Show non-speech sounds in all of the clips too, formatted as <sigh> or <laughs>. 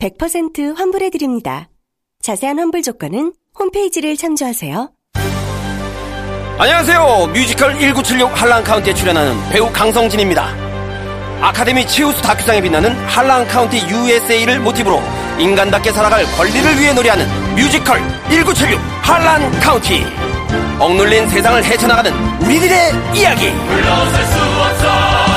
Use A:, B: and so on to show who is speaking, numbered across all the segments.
A: 100% 환불해드립니다. 자세한 환불 조건은 홈페이지를 참조하세요.
B: 안녕하세요. 뮤지컬 1976 할란카운티에 출연하는 배우 강성진입니다. 아카데미 최우수 다큐상에 빛나는 할란카운티 USA를 모티브로 인간답게 살아갈 권리를 위해 노래하는 뮤지컬 1976 할란카운티. 억눌린 세상을 헤쳐나가는 우리들의 이야기. 물러설 수 없어.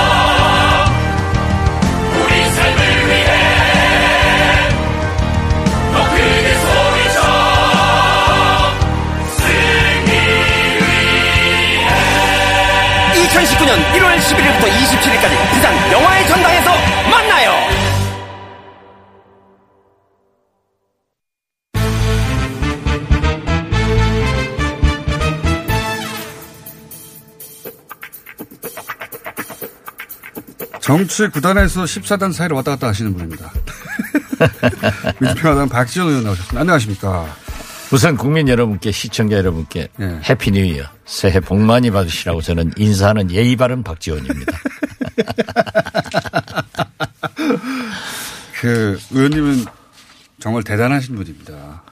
B: 2019년 1월 11일부터 27일까지 부산 영화의 전당에서 만나요.
C: 정치 구단에서 14단 사이를 왔다 갔다 하시는 분입니다. <laughs> 민주평화당 박지원 의원 나오셨습니다. 안녕하십니까.
D: 우선 국민 여러분께 시청자 여러분께
C: 예.
D: Happy New Year 새해 복 많이 받으시라고 저는 인사하는 예의 바른 박지원입니다. <laughs>
C: 그 의원님은 정말 대단하신 분입니다.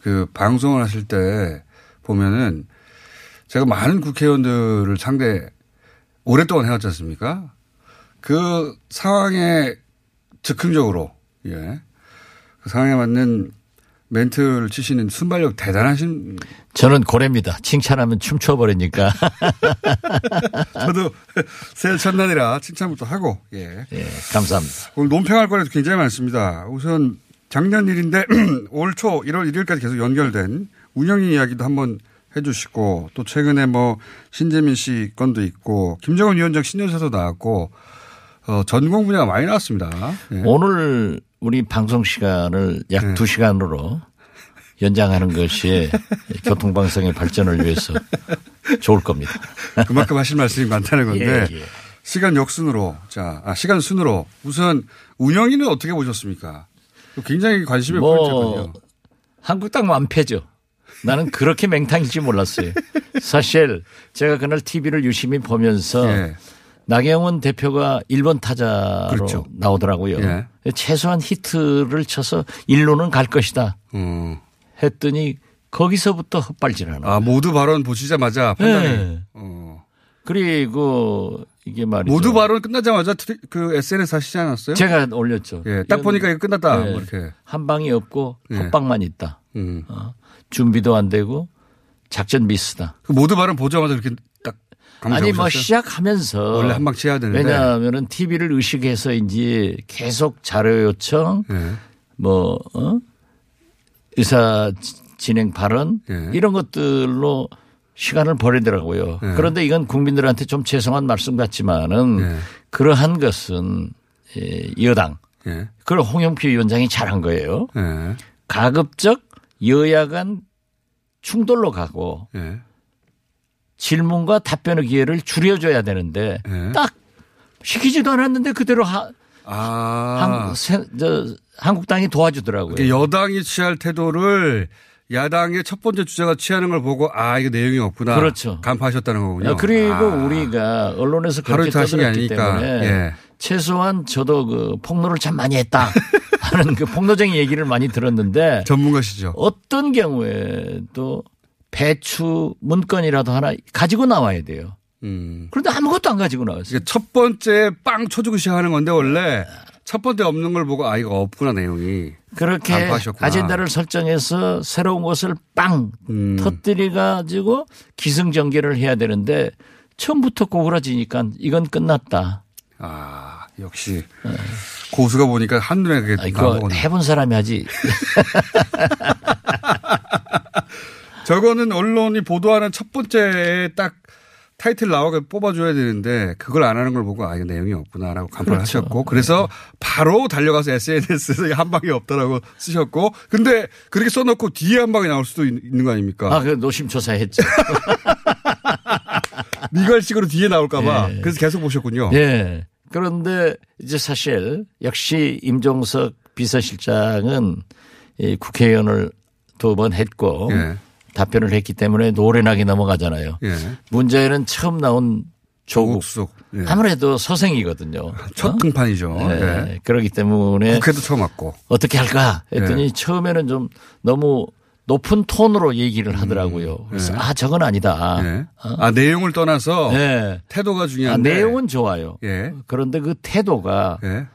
C: 그 방송을 하실 때 보면은 제가 많은 국회의원들을 상대 오랫동안 해왔지 않습니까? 그 상황에 즉흥적으로 예. 그 상황에 맞는 멘트를 치시는 순발력 대단하신
D: 저는 고래입니다. 칭찬하면 춤춰버리니까. <laughs>
C: 저도 새해 첫날이라 칭찬부터 하고 예.
D: 예, 감사합니다.
C: 오늘 논평할 거라도 굉장히 많습니다. 우선 작년 일인데 <clears throat> 올 초 1월 1일까지 계속 연결된 운영인 이야기도 한번 해 주시고 또 최근에 뭐 신재민 씨 건도 있고 김정은 위원장 신년사도 나왔고 어, 전공 분야가 많이 나왔습니다. 예.
D: 오늘 우리 방송 시간을 약
C: 네.
D: 두 시간으로 연장하는 것이 교통방송의 발전을 위해서 좋을 겁니다.
C: 그만큼 하실 말씀이 많다는 건데
D: 예, 예.
C: 시간 역순으로 자 아, 시간 순으로 우선 운영인은 어떻게 보셨습니까? 굉장히 관심의
D: 뭐
C: 포인트거든요.
D: 한국당 완패죠. 나는 그렇게 맹탕인지 몰랐어요. 사실 제가 그날 TV를 유심히 보면서
C: 예.
D: 나경원 대표가 1번 타자로
C: 그렇죠.
D: 나오더라고요.
C: 예.
D: 최소한 히트를 쳐서 1루는 갈 것이다
C: 음.
D: 했더니 거기서부터 헛발질하는.
C: 아 모두 발언 보시자마자 판단이
D: 네.
C: 어.
D: 그리고 이게 말이죠.
C: 모두 발언 끝나자마자 그 SNS 하시지 않았어요?
D: 제가 올렸죠.
C: 예, 딱 보니까 이거 끝났다.
D: 예,
C: 뭐 이렇게.
D: 한 방이 없고
C: 예.
D: 헛방만 있다.
C: 음.
D: 어, 준비도 안 되고 작전 미스다.
C: 그 모두 발언 보자마자 이렇게
D: 아니 뭐
C: 오셨어요?
D: 시작하면서
C: 원래 한방 치야 되는데.
D: 왜냐하면은 TV를 의식해서인지 계속 자료 요청
C: 예.
D: 뭐 어? 의사 지- 진행 발언
C: 예.
D: 이런 것들로 시간을 버리더라고요.
C: 예.
D: 그런데 이건 국민들한테 좀 죄송한 말씀 같지만은
C: 예.
D: 그러한 것은 예, 여당
C: 예.
D: 그걸 홍영표 위원장이 잘한 거예요.
C: 예.
D: 가급적 여야 간 충돌로 가고
C: 예.
D: 질문과 답변의 기회를 줄여줘야 되는데
C: 예.
D: 딱 시키지도 않았는데 그대로 하,
C: 아.
D: 한, 세- 저, 한국당이 도와주더라고요.
C: 여당이 취할 태도를 야당의 첫 번째 주자가 취하는 걸 보고 아 이거 내용이 없구나.
D: 그렇죠.
C: 간파하셨다는 거군요.
D: 어, 그리고
C: 아.
D: 우리가 언론에서 그렇게 떠들었기
C: 아니니까.
D: 때문에
C: 예.
D: 최소한 저도 그 폭로를 참 많이 했다 하는 그 폭로적인 얘기를 많이 들었는데
C: 전문가시죠.
D: 어떤 경우에도 배추 문건이라도 하나 가지고 나와야 돼요.
C: 음.
D: 그런데 아무것도 안 가지고 나왔어요.
C: 이게 첫 번째 빵 쳐주고 시작하는 건데 원래 첫 번째 없는 걸 보고 아 이거 없구나 내용이.
D: 그렇게
C: 간파하셨구나.
D: 아젠다를 설정해서 새로운 것을 빵
C: 음.
D: 터뜨려 가지고 기승전결을 해야 되는데 처음부터 고그라지니까 이건 끝났다.
C: 아 역시 고수가 보니까 한눈에 그게
D: 아, 이거. 해본 사람이 하지. <laughs>
C: 저거는 언론이 보도하는 첫 번째 딱 타이틀 나오게 뽑아줘야 되는데 그걸 안 하는 걸 보고 아 이거 내용이 없구나라고 간파를
D: 그렇죠.
C: 하셨고 그래서 바로 달려가서 SNS에 한 방이 없다라고 쓰셨고 근데 그렇게 써놓고 뒤에 한 방이 나올 수도 있- 있는 거 아닙니까?
D: 아, 그 노심초사했죠. <laughs>
C: 미갈식으로 뒤에 나올까봐
D: 예.
C: 그래서 계속 보셨군요.
D: 예. 그런데 이제 사실 역시 임종석 비서실장은 이 국회의원을 두 번 했고
C: 예.
D: 답변을 했기 때문에 노련하게 넘어가잖아요.
C: 예.
D: 문제는 처음 나온 조국.
C: 조국숙 예.
D: 아무래도 서생이거든요.
C: 첫
D: 어?
C: 등판이죠.
D: 네.
C: 네.
D: 그러기 때문에
C: 국회도 처음 왔고.
D: 어떻게 할까 했더니
C: 예.
D: 처음에는 좀 너무 높은 톤으로 얘기를 하더라고요. 그래서
C: 예.
D: 아 저건 아니다.
C: 예. 아 내용을 떠나서
D: 네.
C: 태도가
D: 아,
C: 중요한데.
D: 내용은 좋아요.
C: 예.
D: 그런데 그 태도가
C: 예.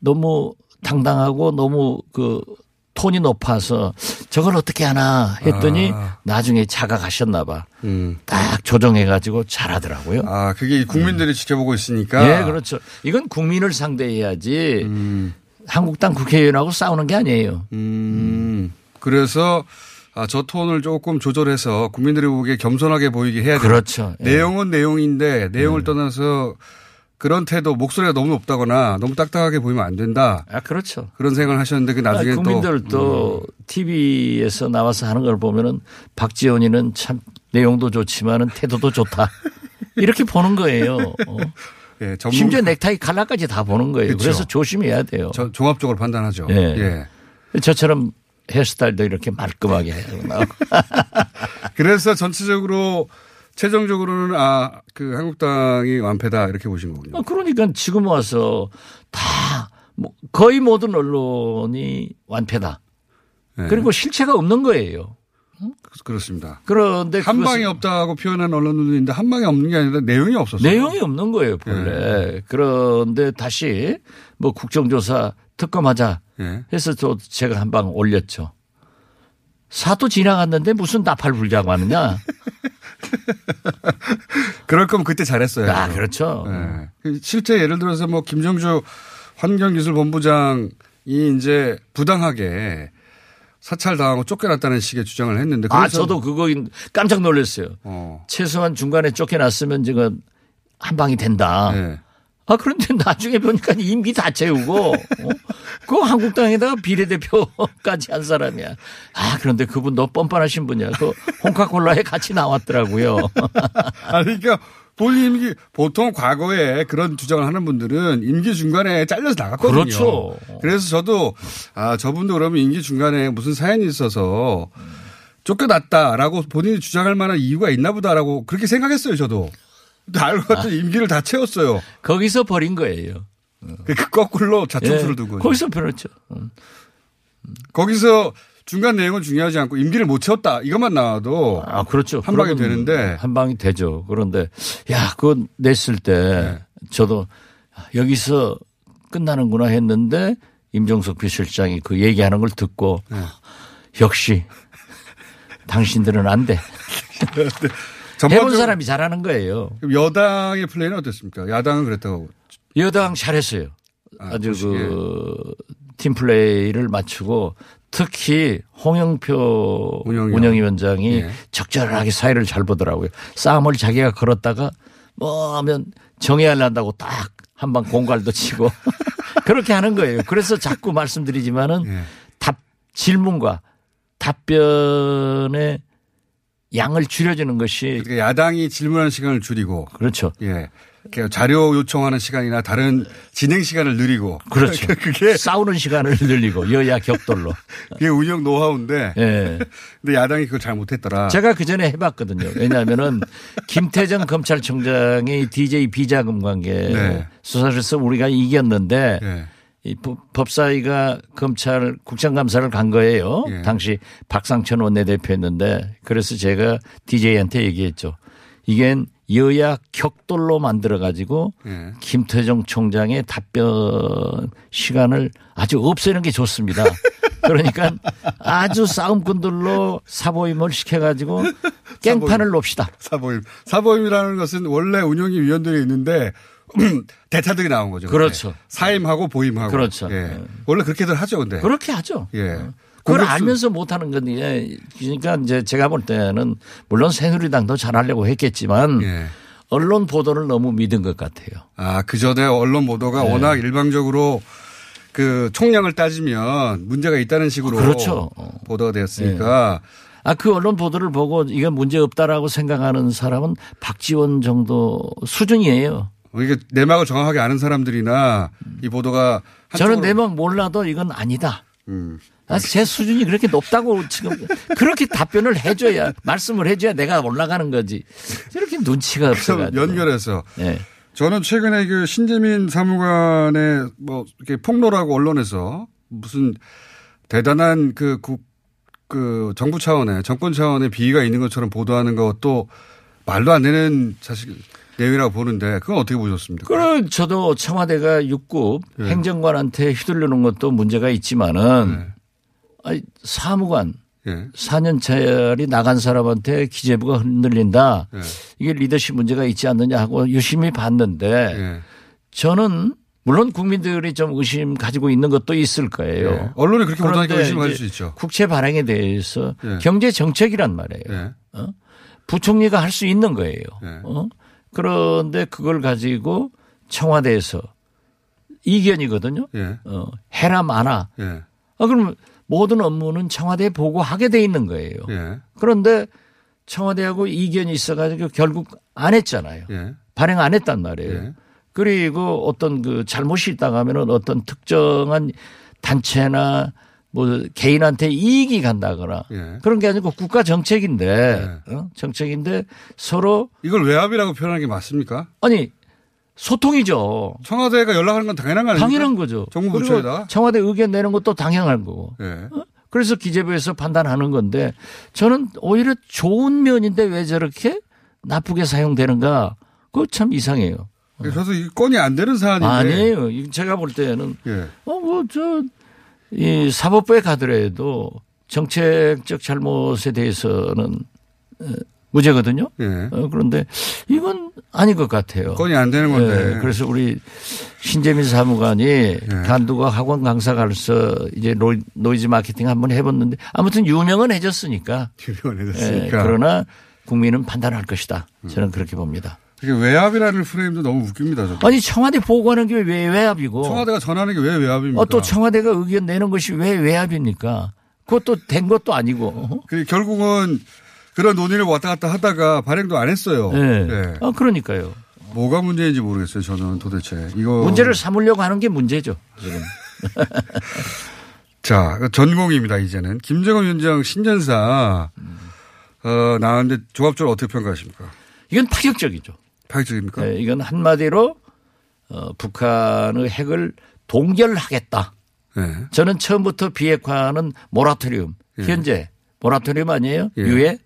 D: 너무 당당하고 너무 그 톤이 높아서 저걸 어떻게 하나 했더니
C: 아.
D: 나중에 자각하셨나 봐.
C: 음.
D: 딱 조정해 가지고 잘하더라고요.
C: 아 그게 국민들이 지켜보고 있으니까.
D: 예, 그렇죠. 이건 국민을 상대해야지
C: 음.
D: 한국당 국회의원하고 싸우는 게 아니에요.
C: 음. 그래서 아, 저 톤을 조금 조절해서 국민들이 보기에 겸손하게 보이게 해야 돼요.
D: 그렇죠. 예.
C: 내용은 내용인데 내용을 떠나서 그런 태도 목소리가 너무 높다거나 너무 딱딱하게 보이면 안 된다.
D: 아, 그렇죠.
C: 그런 생각을 하셨는데 그 나중에
D: 아,
C: 또 음.
D: 국민들도 TV에서 나와서 하는 걸 보면은 박지원이는 참 내용도 좋지만은 태도도 좋다. <laughs> 이렇게 보는 거예요. 어. <laughs>
C: 예, 전문
D: 심지어 넥타이 칼라까지 다 보는 거예요.
C: 그렇죠.
D: 그래서 조심해야 돼요.
C: 저- 종합적으로 판단하죠.
D: 예.
C: 예.
D: 저처럼 헤어스타일도 이렇게 말끔하게 나오고. <laughs>
C: 그래서 전체적으로 최종적으로는 아 그 한국당이 완패다 이렇게 보신 거군요.
D: 아, 그러니까 지금 와서 다 뭐 거의 모든 언론이 완패다.
C: 예.
D: 그리고 실체가 없는 거예요.
C: 그렇습니다.
D: 그런데
C: 한 방이 없다고 표현한 언론들도 있는데 한 방이 없는 게 아니라 내용이 없었어요.
D: 내용이 없는 거예요, 본래. 그런데 다시 뭐 국정조사 특검하자
C: 예.
D: 해서 또 제가 한 방 올렸죠. 사도 지나갔는데 무슨 나팔 불자고 하느냐. <laughs> <laughs>
C: 그럴 거면 그때 잘했어요.
D: 아, 그렇죠.
C: 예. 그 실제 예를 들어서 뭐 김정주 환경기술본부장이 이제 부당하게 사찰당하고 쫓겨났다는 식의 주장을 했는데
D: 아, 저도 그거 깜짝 놀랐어요.
C: 어.
D: 최소한 중간에 쫓겨났으면 지금 한 방이 된다.
C: 예.
D: 아, 그런데 나중에 보니까 임기 다 채우고, 어? 그 한국당에다가 비례대표까지 한 사람이야. 아, 그런데 그분 너 뻔뻔하신 분이야. 그 홍카콜라에 같이 나왔더라고요. <laughs>
C: 아니, 그러니까 본인 임기 보통 과거에 그런 주장을 하는 분들은 임기 중간에 잘려서 나갔거든요.
D: 그렇죠.
C: 그래서 저도 아 저분도 그러면 임기 중간에 무슨 사연이 있어서 쫓겨났다라고 본인이 주장할 만한 이유가 있나 보다라고 그렇게 생각했어요. 저도. 근데 알고 봤더니 임기를 다 채웠어요.
D: 거기서 버린 거예요.
C: 그 거꾸로 자충수를
D: 예,
C: 두고
D: 거기서 버렸죠. 음.
C: 거기서 중간 내용은 중요하지 않고 임기를 못 채웠다 이것만 나와도
D: 아, 그렇죠.
C: 한 방이 되는데.
D: 한 방이 되죠. 그런데 야, 그거 냈을 때 저도 여기서 끝나는구나 했는데 임종석 비실장이 그 얘기하는 걸 듣고 역시 당신들은 안 돼. <laughs> 해본 사람이 잘하는 거예요.
C: 여당의 플레이는 어땠습니까? 야당은 그랬다고.
D: 여당 잘했어요.
C: 아, 보시기에.
D: 그 팀 플레이를 맞추고 특히 홍영표
C: 운영위원.
D: 운영위원장이
C: 예.
D: 적절하게 사회를 잘 보더라고요. 싸움을 자기가 걸었다가 뭐 하면 정해하려고 딱 한 방 공갈도 치고 <laughs> 그렇게 하는 거예요. 그래서 자꾸 말씀드리지만은
C: 예.
D: 답 질문과 답변의 양을 줄여주는 것이
C: 그러니까 야당이 질문하는 시간을 줄이고
D: 그렇죠.
C: 예. 자료 요청하는 시간이나 다른 진행 시간을 늘리고
D: 그렇죠. <laughs>
C: 그게
D: 싸우는 시간을 <laughs> 늘리고 여야 격돌로.
C: 그게 운영 노하우인데
D: 예. <laughs>
C: 근데 야당이 그걸 잘 못했더라.
D: 제가 그 전에 해봤거든요. 왜냐하면은 김태정 검찰총장의 DJ 비자금 관계
C: 네.
D: 수사에서 우리가 이겼는데
C: 예.
D: 이 법- 법사위가 검찰 국정감사를 간 거예요.
C: 예.
D: 당시 박상천 원내대표였는데 그래서 제가 DJ한테 얘기했죠. 이겐 여야 격돌로 만들어 가지고
C: 예.
D: 김태정 총장의 답변 시간을 아주 없애는 게 좋습니다. <laughs> 그러니까 아주 싸움꾼들로 사보임을 시켜가지고 깽판을 놉시다.
C: 사보임. 사보임이라는 것은 원래 운영위 위원들이 있는데 <clears throat> 대타들이 나온 거죠.
D: 그렇죠.
C: 사임하고 보임하고.
D: 그렇죠.
C: 예.
D: 네.
C: 원래 그렇게들 하죠, 근데.
D: 그렇게 하죠.
C: 예.
D: 그걸
C: 공격수-
D: 알면서 못 하는 건데 그러니까 이제 제가 볼 때는 물론 새누리당도 잘하려고 했겠지만
C: 예.
D: 언론 보도를 너무 믿은 것 같아요.
C: 아, 그 전에 언론 보도가
D: 네.
C: 워낙 일방적으로 그 총량을 따지면 문제가 있다는 식으로
D: 그렇죠. 어.
C: 보도가 되었으니까
D: 아, 그 언론 보도를 보고 이건 문제 없다라고 생각하는 사람은 박지원 정도 수준이에요.
C: 이게 내막을 정확하게 아는 사람들이나 이 보도가
D: 저는 내막 몰라도 이건 아니다.
C: 음.
D: 아, 제 수준이 그렇게 높다고 지금 그렇게 답변을 해줘야 말씀을 해줘야 내가 올라가는 거지. 저렇게 눈치가 없어가지고.
C: 연결해서
D: 네.
C: 저는 최근에 그 신재민 사무관의 뭐 이렇게 폭로라고 언론에서 무슨 대단한 그, 국, 그 정부 차원의 정권 차원의 비위가 있는 것처럼 보도하는 것도 말도 안 되는 사실 내용이라고 보는데 그건 어떻게 보셨습니까?
D: 그럼 저도 청와대가 6급
C: 네.
D: 행정관한테 휘둘르는 것도 문제가 있지만은
C: 네.
D: 아니, 사무관
C: 예.
D: 4년차리 나간 사람한테 기재부가 흔들린다.
C: 예.
D: 이게 리더십 문제가 있지 않느냐 하고 유심히 봤는데
C: 예.
D: 저는 물론 국민들이 좀 의심 가지고 있는 것도 있을 거예요.
C: 예. 언론이 그렇게 의심을 가질
D: 이제
C: 수 있죠.
D: 국채 발행에 대해서
C: 예.
D: 경제 정책이란 말이에요.
C: 예.
D: 어? 부총리가 할 수 있는 거예요.
C: 예.
D: 어? 그런데 그걸 가지고 청와대에서 이견이거든요.
C: 예.
D: 어, 해라 마나.
C: 예.
D: 아, 그럼 모든 업무는 청와대에 보고하게 돼 있는 거예요.
C: 예.
D: 그런데 청와대하고 이견이 있어가지고 결국 안 했잖아요.
C: 예.
D: 발행 안 했단 말이에요.
C: 예.
D: 그리고 어떤 그 잘못이 있다가 하면은 어떤 특정한 단체나 뭐 개인한테 이익이 간다거나
C: 예.
D: 그런 게 아니고 국가 정책인데
C: 네.
D: 어? 정책인데 서로
C: 이걸 외압이라고 표현하는 게 맞습니까?
D: 아니 소통이죠.
C: 청와대가 연락하는 건 당연한 거 아닙니까?
D: 당연한 거죠.
C: 정부
D: 그리고
C: 부처에다가.
D: 청와대 의견 내는 것도 당연한 거고.
C: 예.
D: 어? 그래서 기재부에서 판단하는 건데 저는 오히려 좋은 면인데 왜 저렇게 나쁘게 사용되는가 그거 참 이상해요.
C: 그래서 이 건이 안 되는 사안인데.
D: 아니에요. 제가 볼 때는
C: 예.
D: 어, 뭐, 저, 이 사법부에 가더라도 정책적 잘못에 대해서는 어, 무죄거든요.
C: 예.
D: 어, 그런데 이건 아닌 것 같아요.
C: 건이 안 되는 건데.
D: 예, 그래서 우리 신재민 사무관이 관두고 학원 강사 가서 이제 노- 노이즈 마케팅 한번 해봤는데 아무튼 유명은 해줬으니까.
C: 유명은
D: 예,
C: 해줬으니까.
D: 그러나 국민은 판단할 것이다. 저는 그렇게 봅니다.
C: 이게 외압이라는 프레임도 너무 웃깁니다. 저도.
D: 아니 청와대 보고하는 게 왜 외압이고?
C: 청와대가 전하는 게 왜 외압입니까?
D: 어, 또 청와대가 의견 내는 것이 왜 외압입니까? 그것도 된 것도 아니고.
C: 그 결국은 그런 논의를 왔다 갔다 하다가 발행도 안 했어요.
D: 네.
C: 예.
D: 아, 그러니까요.
C: 뭐가 문제인지 모르겠어요. 저는 도대체 이거
D: 문제를 삼으려고 하는 게 문제죠. 지금. <laughs>
C: 자 전공입니다. 이제는 김정은 위원장 신년사 어, 나왔는데 조합적으로 어떻게 평가하십니까?
D: 이건 파격적이죠.
C: 파격적입니까?
D: 네, 이건 한마디로 어, 북한의 핵을 동결하겠다.
C: 네.
D: 저는 처음부터 비핵화는 모라토리움.
C: 예.
D: 현재 모라토리움 아니에요?
C: 예.
D: 유예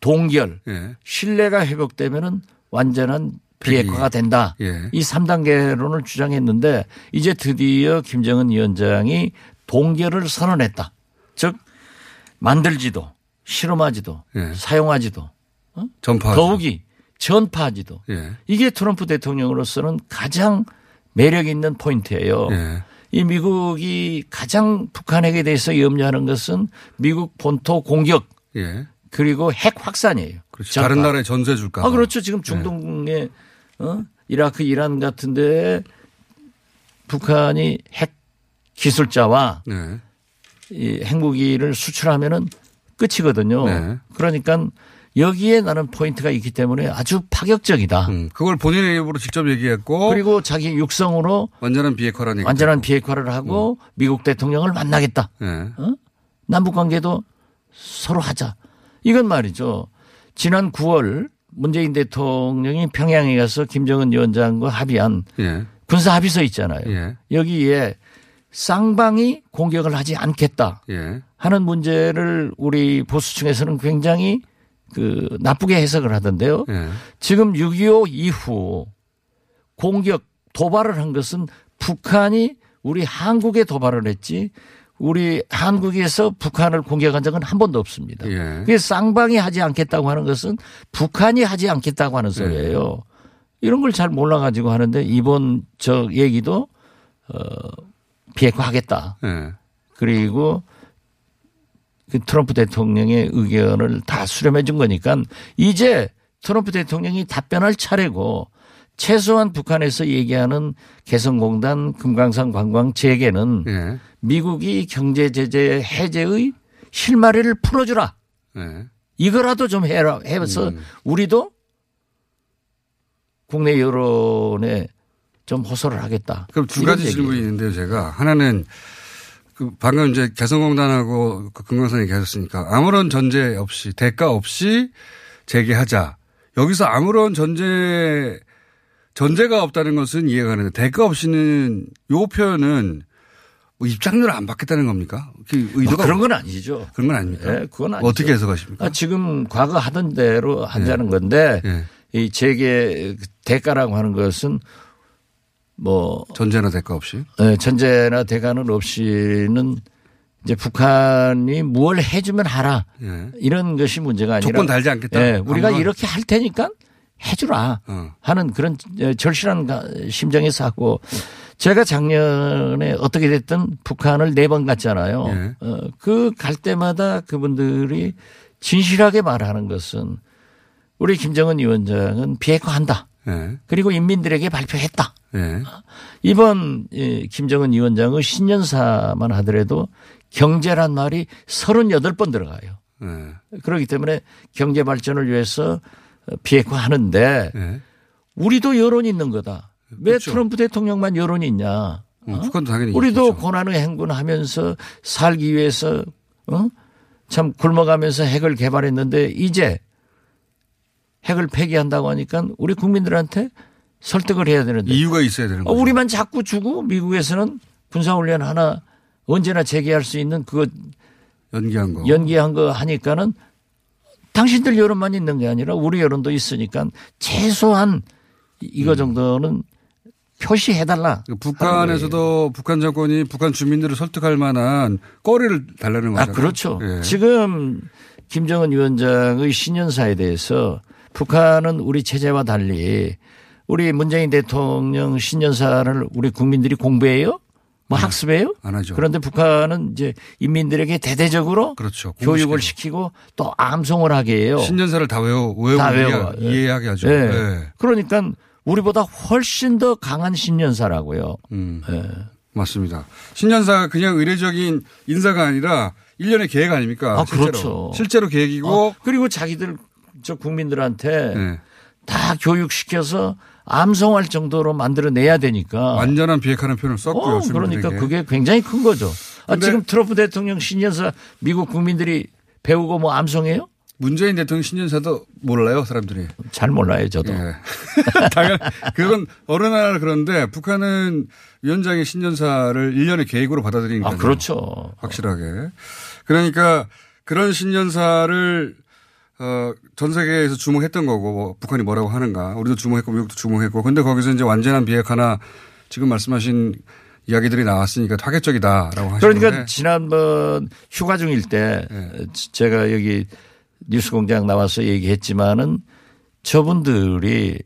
D: 동결.
C: 예.
D: 신뢰가 회복되면은 완전한 비핵화가 된다.
C: 예.
D: 이 3단계론을 주장했는데 이제 드디어 김정은 위원장이 동결을 선언했다. 즉 만들지도 실험하지도
C: 예.
D: 사용하지도
C: 전파.
D: 더욱이 전파하지도
C: 예.
D: 이게 트럼프 대통령으로서는 가장 매력 있는 포인트예요.
C: 예.
D: 이 미국이 가장 북한에게 대해서 염려하는 것은 미국 본토 공격
C: 예.
D: 그리고 핵 확산이에요.
C: 그렇죠.
D: 전파.
C: 다른 나라에 전세 줄까?
D: 아, 그렇죠. 지금 중동에 어? 이라크, 이란 같은데 북한이 핵 기술자와
C: 네.
D: 이 핵무기를 수출하면은 끝이거든요.
C: 네.
D: 그러니까 여기에 나는 포인트가 있기 때문에 아주 파격적이다.
C: 음, 그걸 본인의 입으로 직접 얘기했고
D: 그리고 자기 육성으로
C: 완전한 비핵화라는.
D: 완전한 비핵화를 하고 미국 대통령을 만나겠다.
C: 예.
D: 남북 관계도 서로 하자. 이건 말이죠. 지난 9월 문재인 대통령이 평양에 가서 김정은 위원장과 합의한
C: 예.
D: 군사 합의서 있잖아요.
C: 예.
D: 여기에 쌍방이 공격을 하지 않겠다
C: 예.
D: 하는 문제를 우리 보수층에서는 굉장히 그 나쁘게 해석을 하던데요.
C: 예.
D: 지금 6.25 이후 공격 도발을 한 것은 북한이 우리 한국에 도발을 했지 우리 한국에서 북한을 공격한 적은 한 번도 없습니다.
C: 예.
D: 그게 쌍방이 하지 않겠다고 하는 것은 북한이 하지 않겠다고 하는 소리예요. 이런 걸 잘 몰라 가지고 하는데 이번 저 얘기도 어 비핵화 하겠다.
C: 예.
D: 그리고 그 트럼프 대통령의 의견을 다 수렴해 준 거니까 이제 트럼프 대통령이 답변할 차례고 최소한 북한에서 얘기하는 개성공단 금강산 관광 재개는
C: 예.
D: 미국이 경제 제재 해제의 실마리를 풀어주라.
C: 예.
D: 이거라도 좀 해라 해서
C: 음.
D: 우리도 국내 여론에 좀 호소를 하겠다.
C: 그럼 두 가지. 질문이 있는데요, 제가. 하나는 그 방금 이제 개성공단하고 그 금강산 얘기하셨으니까 아무런 전제 없이 대가 없이 재개하자. 여기서 아무런 전제 전제가 없다는 것은 이해가 가는데 대가 없이는 요 표현은 뭐 입장료를 안 받겠다는 겁니까?
D: 그뭐
C: 의도가
D: 그런 건 아니죠.
C: 그런 건 아닙니까?
D: 예, 그건 아니죠.
C: 어떻게 해석하십니까?
D: 아, 지금 과거 하던 대로 하자는 건데
C: 예.
D: 이 재개 대가라고 하는 것은 뭐
C: 전제나 대가 없이.
D: 예, 전제나 대가는 없이는 이제 북한이 뭘 해주면 하라
C: 예.
D: 이런 것이 문제가 아니라
C: 조건 달지 않겠다?
D: 예, 우리가
C: 아무런.
D: 이렇게 할 테니까 해주라
C: 어.
D: 하는 그런 절실한 가- 심정에서 하고 제가 작년에 어떻게 됐든 북한을 네 번 갔잖아요.
C: 예.
D: 그갈 때마다 그분들이 진실하게 말하는 것은 우리 김정은 위원장은 비핵화한다.
C: 예.
D: 그리고 인민들에게 발표했다.
C: 예.
D: 이번 이 김정은 위원장의 신년사만 하더라도 경제란 말이 38번 들어가요.
C: 예.
D: 그렇기 때문에 경제 발전을 위해서 비핵화하는데
C: 예.
D: 우리도 여론이 있는 거다. 왜
C: 그렇죠.
D: 트럼프 대통령만 여론이 있냐?
C: 어, 북한도 당연히
D: 우리도
C: 있겠죠.
D: 고난의 행군하면서 살기 위해서 어? 참 굶어가면서 핵을 개발했는데 이제 핵을 폐기한다고 하니까 우리 국민들한테 설득을 해야 되는데
C: 이유가 있어야 되는
D: 어,
C: 거죠.
D: 우리만 자꾸 주고 미국에서는 군사훈련 하나 언제나 재개할 수 있는 그거
C: 연기한 거.
D: 연기한 거 하니까는 당신들 여론만 있는 게 아니라 우리 여론도 있으니까 최소한 이- 이거 정도는 표시해달라.
C: 그 북한에서도 북한 정권이 북한 주민들을 설득할 만한 거리를 달라는
D: 아,
C: 거죠.
D: 그렇죠.
C: 예.
D: 지금 김정은 위원장의 신년사에 대해서 북한은 우리 체제와 달리 우리 문재인 대통령 신년사를 우리 국민들이 공부해요? 뭐 학습해요?
C: 안 하죠.
D: 그런데 북한은 이제 인민들에게 대대적으로
C: 그렇죠.
D: 교육을. 시키고 또 암송을 하게 해요.
C: 신년사를 다 외워 외우고
D: 다
C: 이해,
D: 외워.
C: 이해 하게 하죠.
D: 예.
C: 예.
D: 그러니까 우리보다 훨씬 더 강한 신년사라고요.
C: 음,
D: 예.
C: 맞습니다. 신년사가 그냥 의례적인 인사가 아니라 일련의 계획 아닙니까?
D: 아,
C: 실제로.
D: 그렇죠.
C: 실제로 계획이고
D: 어, 그리고 자기들 저 국민들한테
C: 예.
D: 다 교육시켜서 암송할 정도로 만들어내야 되니까.
C: 완전한 비핵화는 표현을 썼고요.
D: 어, 그러니까. 그게 굉장히 큰 거죠. 아, 지금 트럼프 대통령 신년사 미국 국민들이 배우고 뭐 암송해요?
C: 문재인 대통령 신년사도 몰라요, 사람들이.
D: 잘 몰라요, 저도.
C: 예. <laughs> 당연 그건 어느 나라 그런데 북한은 위원장의 신년사를 일련의 계획으로 받아들이니까
D: 아, 그렇죠.
C: 확실하게. 그러니까 그런 신년사를 어, 전 세계에서 주목했던 거고 뭐 북한이 뭐라고 하는가 우리도 주목했고 미국도 주목했고 근데 거기서 이제 완전한 비핵화나 지금 말씀하신 이야기들이 나왔으니까 타겟적이다라고 하시는
D: 그러니까 지난번 휴가 중일 때
C: 네.
D: 제가 여기 뉴스 공장 나와서 얘기했지만은 저분들이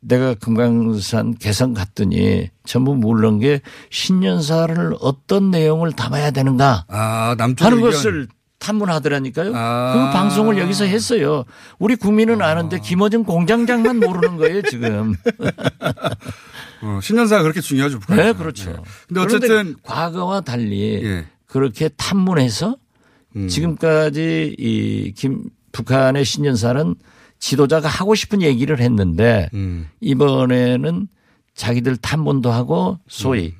D: 내가 금강산 개성 갔더니 전부 물른 게 신년사를 어떤 내용을 담아야 되는가
C: 아
D: 하는. 것을 탐문하더라니까요.
C: 아.
D: 그 방송을 여기서 했어요. 우리 국민은 아는데 김어준 공장장만 모르는 거예요 지금. <laughs>
C: 어, 신년사가 그렇게 중요하죠 북한.
D: 네, 그렇죠.
C: 근데
D: 그런데
C: 어쨌든
D: 과거와 달리
C: 예.
D: 그렇게 탐문해서
C: 음.
D: 지금까지 이 김 북한의 신년사는 지도자가 하고 싶은 얘기를 했는데
C: 음.
D: 이번에는 자기들 탐문도 하고 소위
C: 음.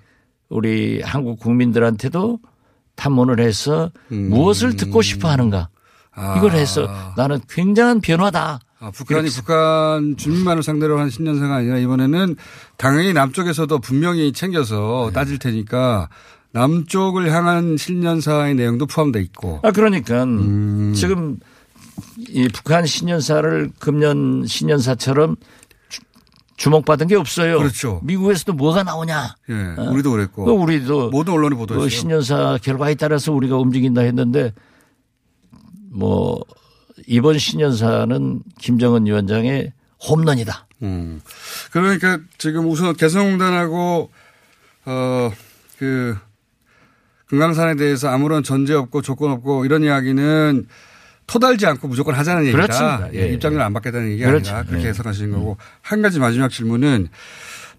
D: 우리 한국 국민들한테도 탐문을 해서
C: 음.
D: 무엇을 듣고 싶어 하는가
C: 아.
D: 이걸 해서 나는 굉장한 변화다.
C: 아, 북한이 북한 주민만을 상대로 한 신년사가 아니라 이번에는 당연히 남쪽에서도 분명히 챙겨서
D: 네.
C: 따질 테니까 남쪽을 향한 신년사의 내용도 포함되어 있고.
D: 아 그러니까
C: 음.
D: 지금 이 북한 신년사를 금년 신년사처럼 주- 주목받은 게 없어요.
C: 그렇죠.
D: 미국에서도 뭐가 나오냐?
C: 예, 우리도 그랬고.
D: 그 우리도
C: 모든 언론이
D: 그
C: 보도했어요.
D: 신년사 결과에 따라서 우리가 움직인다 했는데 뭐 이번 신년사는 김정은 위원장의 홈런이다.
C: 음. 그러니까 지금 우선 개성공단하고 어그 금강산에 대해서 아무런 전제 없고 조건 없고 이런 이야기는 토달지 않고 무조건 하자는 얘기다.
D: 그렇습니다. 예.
C: 입장을 안 받겠다는 얘기가
D: 그렇죠.
C: 아니라 그렇게
D: 예.
C: 해석하시는 거고 한 가지 마지막 질문은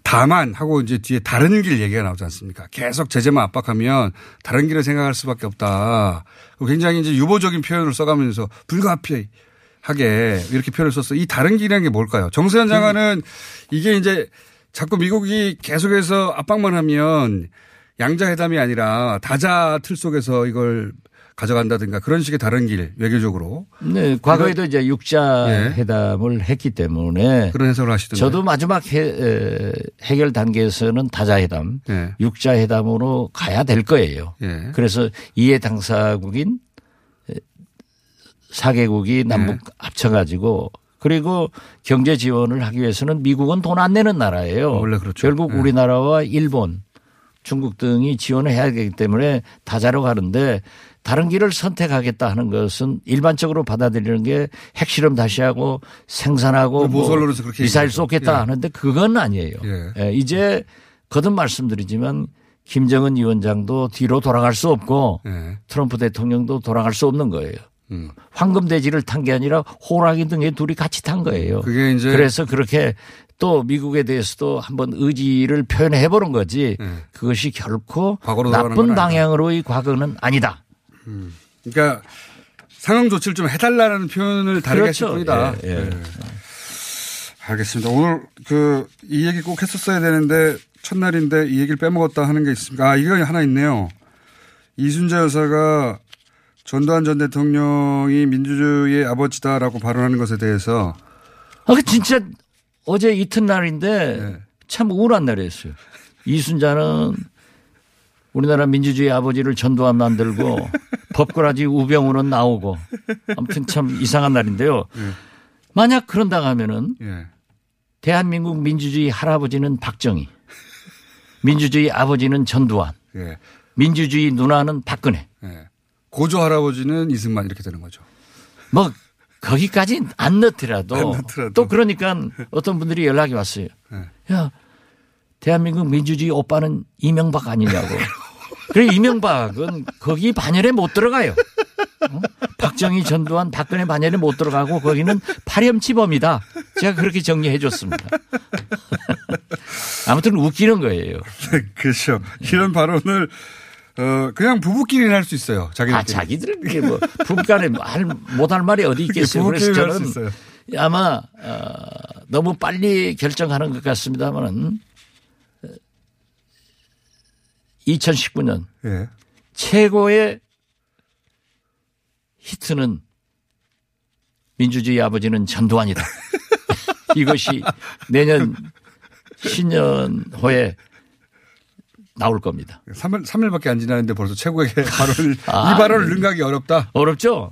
C: 다만 하고 이제 뒤에 다른 길 얘기가 나오지 않습니까? 계속 제재만 압박하면 다른 길을 생각할 수밖에 없다. 굉장히 이제 유보적인 표현을 써가면서 불가피하게 이렇게 표현을 썼어. 이 다른 길이라는 게 뭘까요? 정세현 장관은 이게 이제 자꾸 미국이 계속해서 압박만 하면 양자회담이 아니라 다자 틀 속에서 이걸 가져간다든가 그런 식의 다른 길 외교적으로
D: 네, 과거에도 이제 육자
C: 예.
D: 회담을 했기 때문에
C: 그런 해석을 하시던데.
D: 저도 마지막 해, 에, 해결 단계에서는 다자 회담,
C: 예.
D: 육자 회담으로 가야 될 거예요.
C: 예.
D: 그래서 이해 당사국인 4개국이 남북 합쳐가지고 그리고 경제 지원을 하기 위해서는 미국은 돈 안 내는 나라예요.
C: 원래 그렇죠.
D: 결국
C: 예.
D: 우리나라와 일본, 중국 등이 지원을 해야 되기 때문에 다자로 가는데 다른 길을 선택하겠다 하는 것은 일반적으로 받아들이는 게 핵실험 다시 하고 생산하고
C: 그렇게
D: 미사일. 쏘겠다
C: 예.
D: 하는데 그건 아니에요.
C: 예.
D: 예, 이제 거듭 말씀드리지만 김정은 위원장도 뒤로 돌아갈 수 없고
C: 예.
D: 트럼프 대통령도 돌아갈 수 없는 거예요.
C: 음.
D: 황금돼지를 탄 게 아니라 호랑이 등에 둘이 같이 탄 거예요.
C: 그게 이제
D: 그래서 그렇게 또 미국에 대해서도 한번 의지를 표현해 보는 거지
C: 네.
D: 그것이 결코 나쁜. 방향으로의 과거는 아니다.
C: 그러니까 상황 조치를 좀 해달라는 표현을 다르게 하실
D: 그렇죠.
C: 뿐이다.
D: 예, 예.
C: 알겠습니다. 오늘 그 이 얘기 꼭 했었어야 되는데 첫날인데 이 얘기를 빼먹었다 하는 게 있습니다. 아, 이거 하나 있네요. 이순자 여사가 전두환 전 대통령이 민주주의의 아버지다라고 발언하는 것에 대해서
D: 아, 그 진짜 어제 이튿날인데
C: 네.
D: 참 우울한 날이었어요. 이순자는 우리나라 민주주의 아버지를 전두환 만들고 <laughs> 법꾸라지 우병우는 나오고 아무튼 참 이상한 날인데요. 만약 그런다 하면은
C: 예.
D: 대한민국 민주주의 할아버지는 박정희, 민주주의 아버지는 전두환,
C: 예.
D: 민주주의 누나는 박근혜.
C: 예. 고조 할아버지는 이승만 이렇게 되는 거죠.
D: 뭐 거기까지 안 넣더라도,
C: 안 넣더라도.
D: 또 그러니까 어떤 분들이 연락이 왔어요.
C: 네.
D: 야 대한민국 민주주의 오빠는 이명박 아니냐고. <laughs> 그래 이명박은 거기 반열에 못 들어가요. 어? 박정희, 전두환, 박근혜 반열에 못 들어가고 거기는 파렴치범이다. 제가 그렇게 정리해 줬습니다. 아무튼 웃기는 거예요. <laughs>
C: 그렇죠. 이런 발언을 어 그냥 부부끼리는 할수 있어요. 자기들끼리.
D: 아, 자기들 그게 뭐 부부간에 말 못할 말이 어디 있겠어요. 그래서
C: 부부끼리
D: 저는. 아마 어, 너무 빨리 결정하는 것 같습니다만은 2019년
C: 예.
D: 최고의 히트는 민주주의 아버지는 전두환이다. <laughs> 이것이 내년 신년호에 나올 겁니다.
C: 3일, 3일밖에 안 지났는데 벌써 최고의 <laughs> 발언을,
D: 아,
C: 이 발언을 능가하기 어렵다.
D: 어렵죠?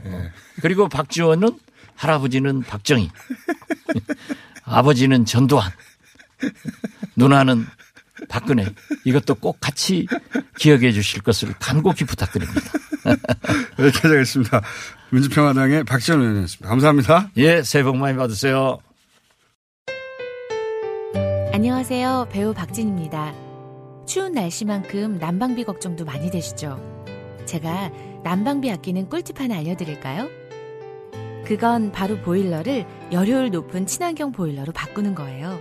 D: 그리고 박지원은 할아버지는 박정희, <laughs> 아버지는 전두환, 누나는 박근혜. 이것도 꼭 같이 기억해 주실 것을 간곡히 부탁드립니다.
C: 여기까지 하겠습니다. 민주평화당의 박지원 의원이었습니다. 감사합니다.
D: 예, 새해 복 많이 받으세요.
E: 안녕하세요. 배우 박진입니다. 추운 날씨만큼 난방비 걱정도 많이 되시죠? 제가 난방비 아끼는 꿀팁 하나 알려드릴까요? 그건 바로 보일러를 열효율 높은 친환경 보일러로 바꾸는 거예요.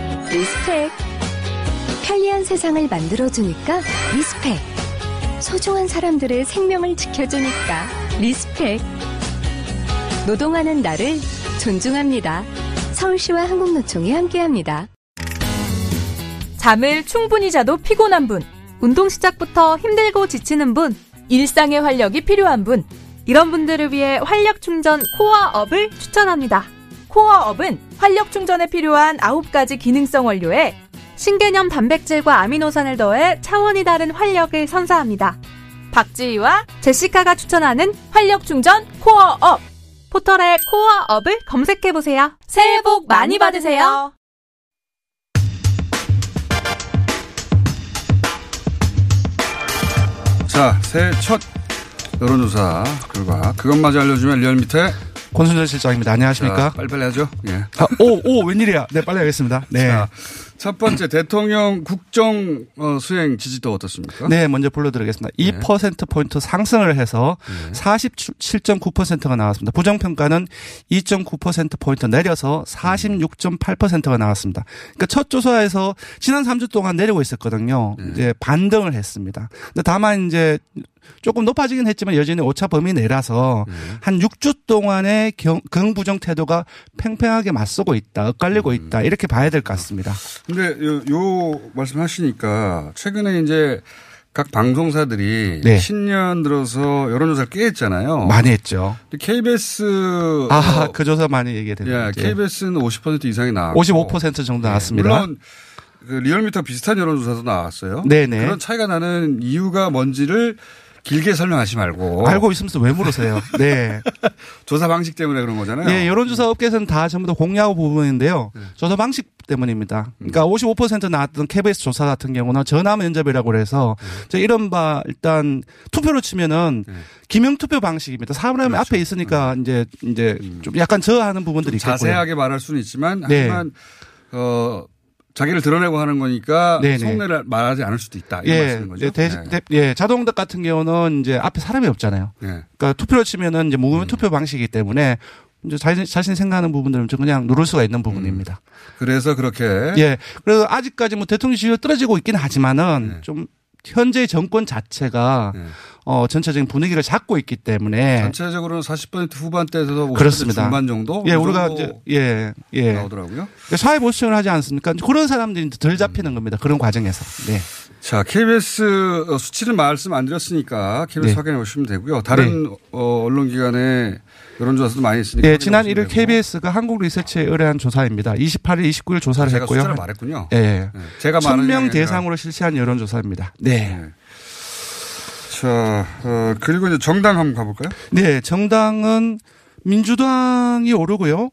F: respect. 편리한 세상을 만들어주니까 respect. 소중한 사람들의 생명을 지켜주니까 respect. 노동하는 나를 존중합니다. 서울시와 한국노총이 함께합니다.
G: 잠을 충분히 자도 피곤한 분, 운동 시작부터 힘들고 지치는 분, 일상의 활력이 필요한 분, 이런 분들을 위해 활력 충전 코어업을 추천합니다. 코어업은 활력 충전에 필요한 9가지 기능성 원료에 신개념 단백질과 아미노산을 더해 차원이 다른 활력을 선사합니다. 박지희와 제시카가 추천하는 활력 충전 코어업. 포털에 코어업을 검색해보세요. 새해 복 많이 받으세요.
C: 자, 새해 첫 여론조사 결과 그것마저 알려주면 리얼미터
H: 권순정 실장입니다. 안녕하십니까?
C: 자, 빨리빨리 하죠. 예.
H: 아, 오, 오, 웬일이야. 네, 빨리 하겠습니다. 네.
C: 자, 첫 번째 대통령 국정 어, 수행 지지도 어떻습니까?
H: 네, 먼저 불러드리겠습니다. 2%포인트 상승을 해서 47.9%가 나왔습니다. 부정평가는 2.9%포인트 내려서 46.8%가 나왔습니다. 그러니까 첫 조사에서 지난 3주 동안 내리고 있었거든요. 이제 반등을 했습니다. 근데 다만 이제 조금 높아지긴 했지만 여전히 오차 범위 내라서 한 6주 동안의 경, 긍부정 태도가 팽팽하게 맞서고 있다, 엇갈리고 있다, 이렇게 봐야 될 것 같습니다.
C: 근데 요, 요 말씀하시니까 최근에 이제 각 방송사들이
H: 네.
C: 신년 들어서 여론조사를 꽤 했잖아요.
H: 많이 했죠.
C: KBS
H: 아, 그 조사 많이 얘기됩니다.
C: 예, KBS는 50% 이상이 나왔고
H: 55% 정도 나왔습니다.
C: 물론 그 리얼미터 비슷한 여론조사도 나왔어요.
H: 네네.
C: 그런 차이가 나는 이유가 뭔지를 길게 설명하지 말고
H: 알고 있으면서 왜 물으세요? 네. <laughs>
C: 조사 방식 때문에 그런 거잖아요.
H: 예, 여론조사 업계에서는 다 전부 다 공유하고 부분인데요.
C: 네.
H: 조사 방식 때문입니다.
C: 음.
H: 그러니까 55% 나왔던 KBS 조사 같은 경우는 전화 면접이라고 해서
C: 네.
H: 저 이른바 일단 투표로 치면은 기명 투표 방식입니다. 사람이
C: 그렇죠.
H: 앞에 있으니까 이제 이제 좀 약간 저하는 부분들이 있겠고요.
C: 음. 자세하게 말할 수는 있지만
H: 네.
C: 하지만 어 자기를 드러내고 하는 거니까
H: 네네.
C: 속내를 말하지 않을 수도 있다. 이런
H: 예,
C: 말씀인 거죠.
H: 예, 대,
C: 네.
H: 대- 예, 자동답 같은 경우는 이제 앞에 사람이 없잖아요.
C: 네.
H: 그러니까 투표로 치면은 이제
C: 음.
H: 무구면 투표 방식이기 때문에 이제 자신, 자신 생각하는 부분들은 좀 그냥 누를 수가 있는 부분입니다.
C: 그래서 그렇게
H: 예. 그래서 아직까지 뭐 대통령 지지율 떨어지고 있긴 하지만은
C: 네.
H: 좀 현재 정권 자체가 어 전체적인 분위기를 잡고 있기 때문에
C: 전체적으로는 40% 후반대에서 50%
H: 그렇습니다.
C: 중반 정도
H: 예,
C: 그
H: 우리가 이제 예, 예.
C: 나오더라고요.
H: 사회 보수층을 하지 않습니까? 그런 사람들이 덜 잡히는 겁니다. 그런 과정에서. 네.
C: 자, KBS 어, 수치를 말씀 안 드렸으니까 KBS
H: 네.
C: 확인해 보시면 되고요. 다른 어, 언론 기관의 여론조사도 많이 있으니까.
H: 예, 지난
C: 보시면
H: 1일
C: 되고.
H: KBS가 한국 리서치에 의뢰한 조사입니다. 28일, 29일 조사를
C: 제가
H: 했고요.
C: 숫자를 말했군요.
H: 예.
C: 네. 제가 말하는 게
H: 1000명
C: 아니라.
H: 대상으로 실시한 여론 조사입니다. 네.
C: 자, 어, 그리고 이제 정당 한번 가볼까요?
H: 네, 정당은 민주당이 오르고요.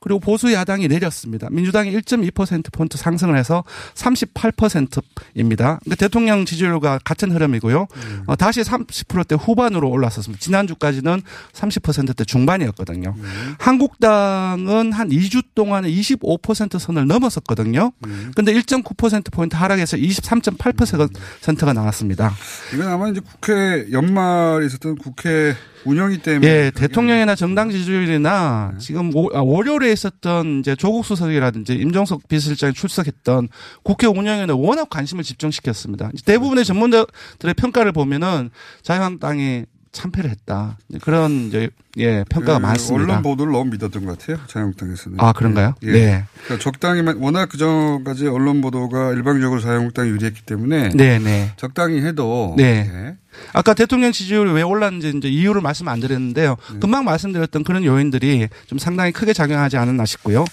H: 그리고 보수 야당이 내렸습니다. 민주당이 1.2%포인트 상승을 해서 38%입니다. 그러니까 대통령 지지율과 같은 흐름이고요. 어, 다시 30%대 후반으로 올랐었습니다. 지난주까지는 30%대 중반이었거든요. 한국당은 한 2주 동안에 25% 선을 넘었었거든요. 근데 1.9%포인트 하락해서 23.8%가 나왔습니다.
C: 이건 아마 이제 국회 연말에 있었던 국회 운영이 때문에.
H: 예, 대통령이나 정당 지지율이나 지금 오- 아, 월요일에 있었던 이제 조국 수석이라든지 임종석 비서실장이 출석했던 국회 운영에는 워낙 관심을 집중시켰습니다. 대부분의 전문가들의 평가를 보면은 자유한국당이 참패를 했다. 그런 이제 예 평가가
C: 그
H: 많습니다.
C: 언론 보도를 너무 믿었던 것 같아요. 자유한국당에서는.
H: 아, 그런가요?
C: 예.
H: 네.
C: 그러니까 적당히만 워낙 그 전까지 언론 보도가 일방적으로 자유한국당이 유리했기 때문에.
H: 네, 네.
C: 적당히 해도.
H: 네.
C: 예.
H: 아까 대통령 지지율이 왜 올랐는지 이제 이유를 말씀 안 드렸는데요. 금방 말씀드렸던 그런 요인들이 좀 상당히 크게 작용하지 않았나 싶고요.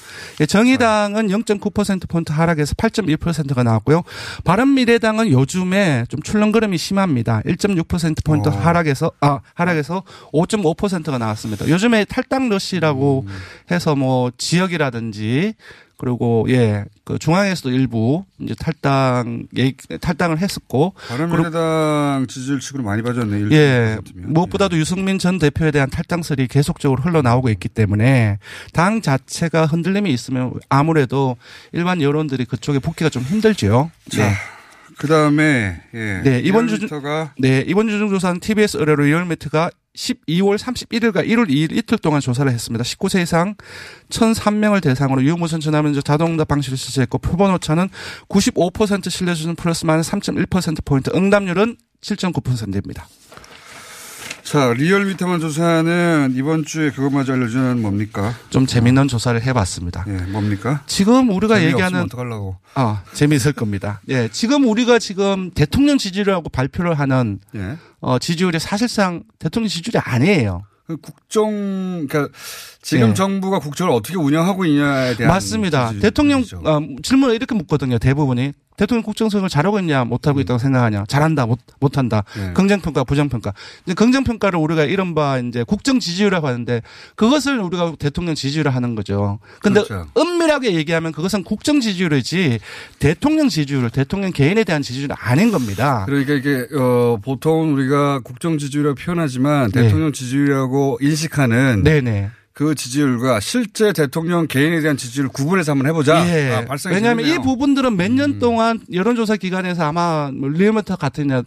H: 예, 정의당은 0.9%포인트 하락해서 8.1%가 나왔고요. 바른미래당은 요즘에 좀 출렁거림이 심합니다. 1.6%포인트 하락해서, 아, 하락해서 5.5%가 나왔습니다. 요즘에 탈당 러시라고 해서 뭐 지역이라든지 그리고 예, 그 중앙에서도 일부 이제 탈당 얘기- 탈당을 했었고
C: 바른미래당 지지율 측으로 많이 빠졌네.
H: 예.
C: 1%면.
H: 무엇보다도 유승민 전 대표에 대한 탈당설이 계속적으로 흘러나오고 있기 때문에 당 자체가 흔들림이 있으면 아무래도 일반 여론들이 그쪽에 복귀가 좀 힘들죠.
C: 자, 그 다음에, 예.
H: 네, 이번 주 네, 이번 주 조사는 TBS 의뢰로 리얼미터가 12월 31일과 1월 2일 이틀 동안 조사를 했습니다. 19세 이상 1,003명을 대상으로 유무선 전화면접 자동응답 방식을 실시했고 표본 오차는 95% 신뢰 수준 플러스 마이너스 3.1%포인트 응답률은 7.9%입니다.
C: 자, 리얼미터만 조사는 이번 주에 그것마저 알려주는 뭡니까?
H: 좀 재밌는 조사를 해봤습니다.
C: 예, 뭡니까?
H: 지금 우리가 얘기하는
C: 어떡하려고.
H: 아 재미있을 겁니다. 예, 지금 우리가 지금 대통령 지지율이라고 발표를 하는
C: 예.
H: 어, 지지율이 사실상 대통령 지지율이 아니에요.
C: 그 국정, 그러니까 지금
H: 예.
C: 정부가 국정을 어떻게 운영하고 있냐에 대한
H: 맞습니다. 대통령. 어, 질문을 이렇게 묻거든요. 대부분이 대통령 국정수행을 잘하고 있냐, 못하고 있다고 생각하냐, 잘한다, 못, 못한다,
C: 네.
H: 긍정평가, 부정평가. 이제 긍정평가를 우리가 이른바 이제 국정 지지율이라고 하는데 그것을 우리가 대통령 지지율을 하는 거죠. 근데
C: 그렇죠.
H: 은밀하게 얘기하면 그것은 국정 지지율이지 대통령 지지율, 대통령 개인에 대한 지지율은 아닌 겁니다.
C: 그러니까 이게 어 보통 우리가 국정 지지율이라고 표현하지만
H: 네.
C: 대통령 지지율이라고 인식하는
H: 네네.
C: 그 지지율과 실제 대통령 개인에 대한 지지율을 구분해서 한번 해보자.
H: 예.
C: 아,
H: 왜냐하면 이
C: 재밌네요. 음.
H: 부분들은 몇년 동안 여론조사 기관에서 아마 뭐 리얼미터 같은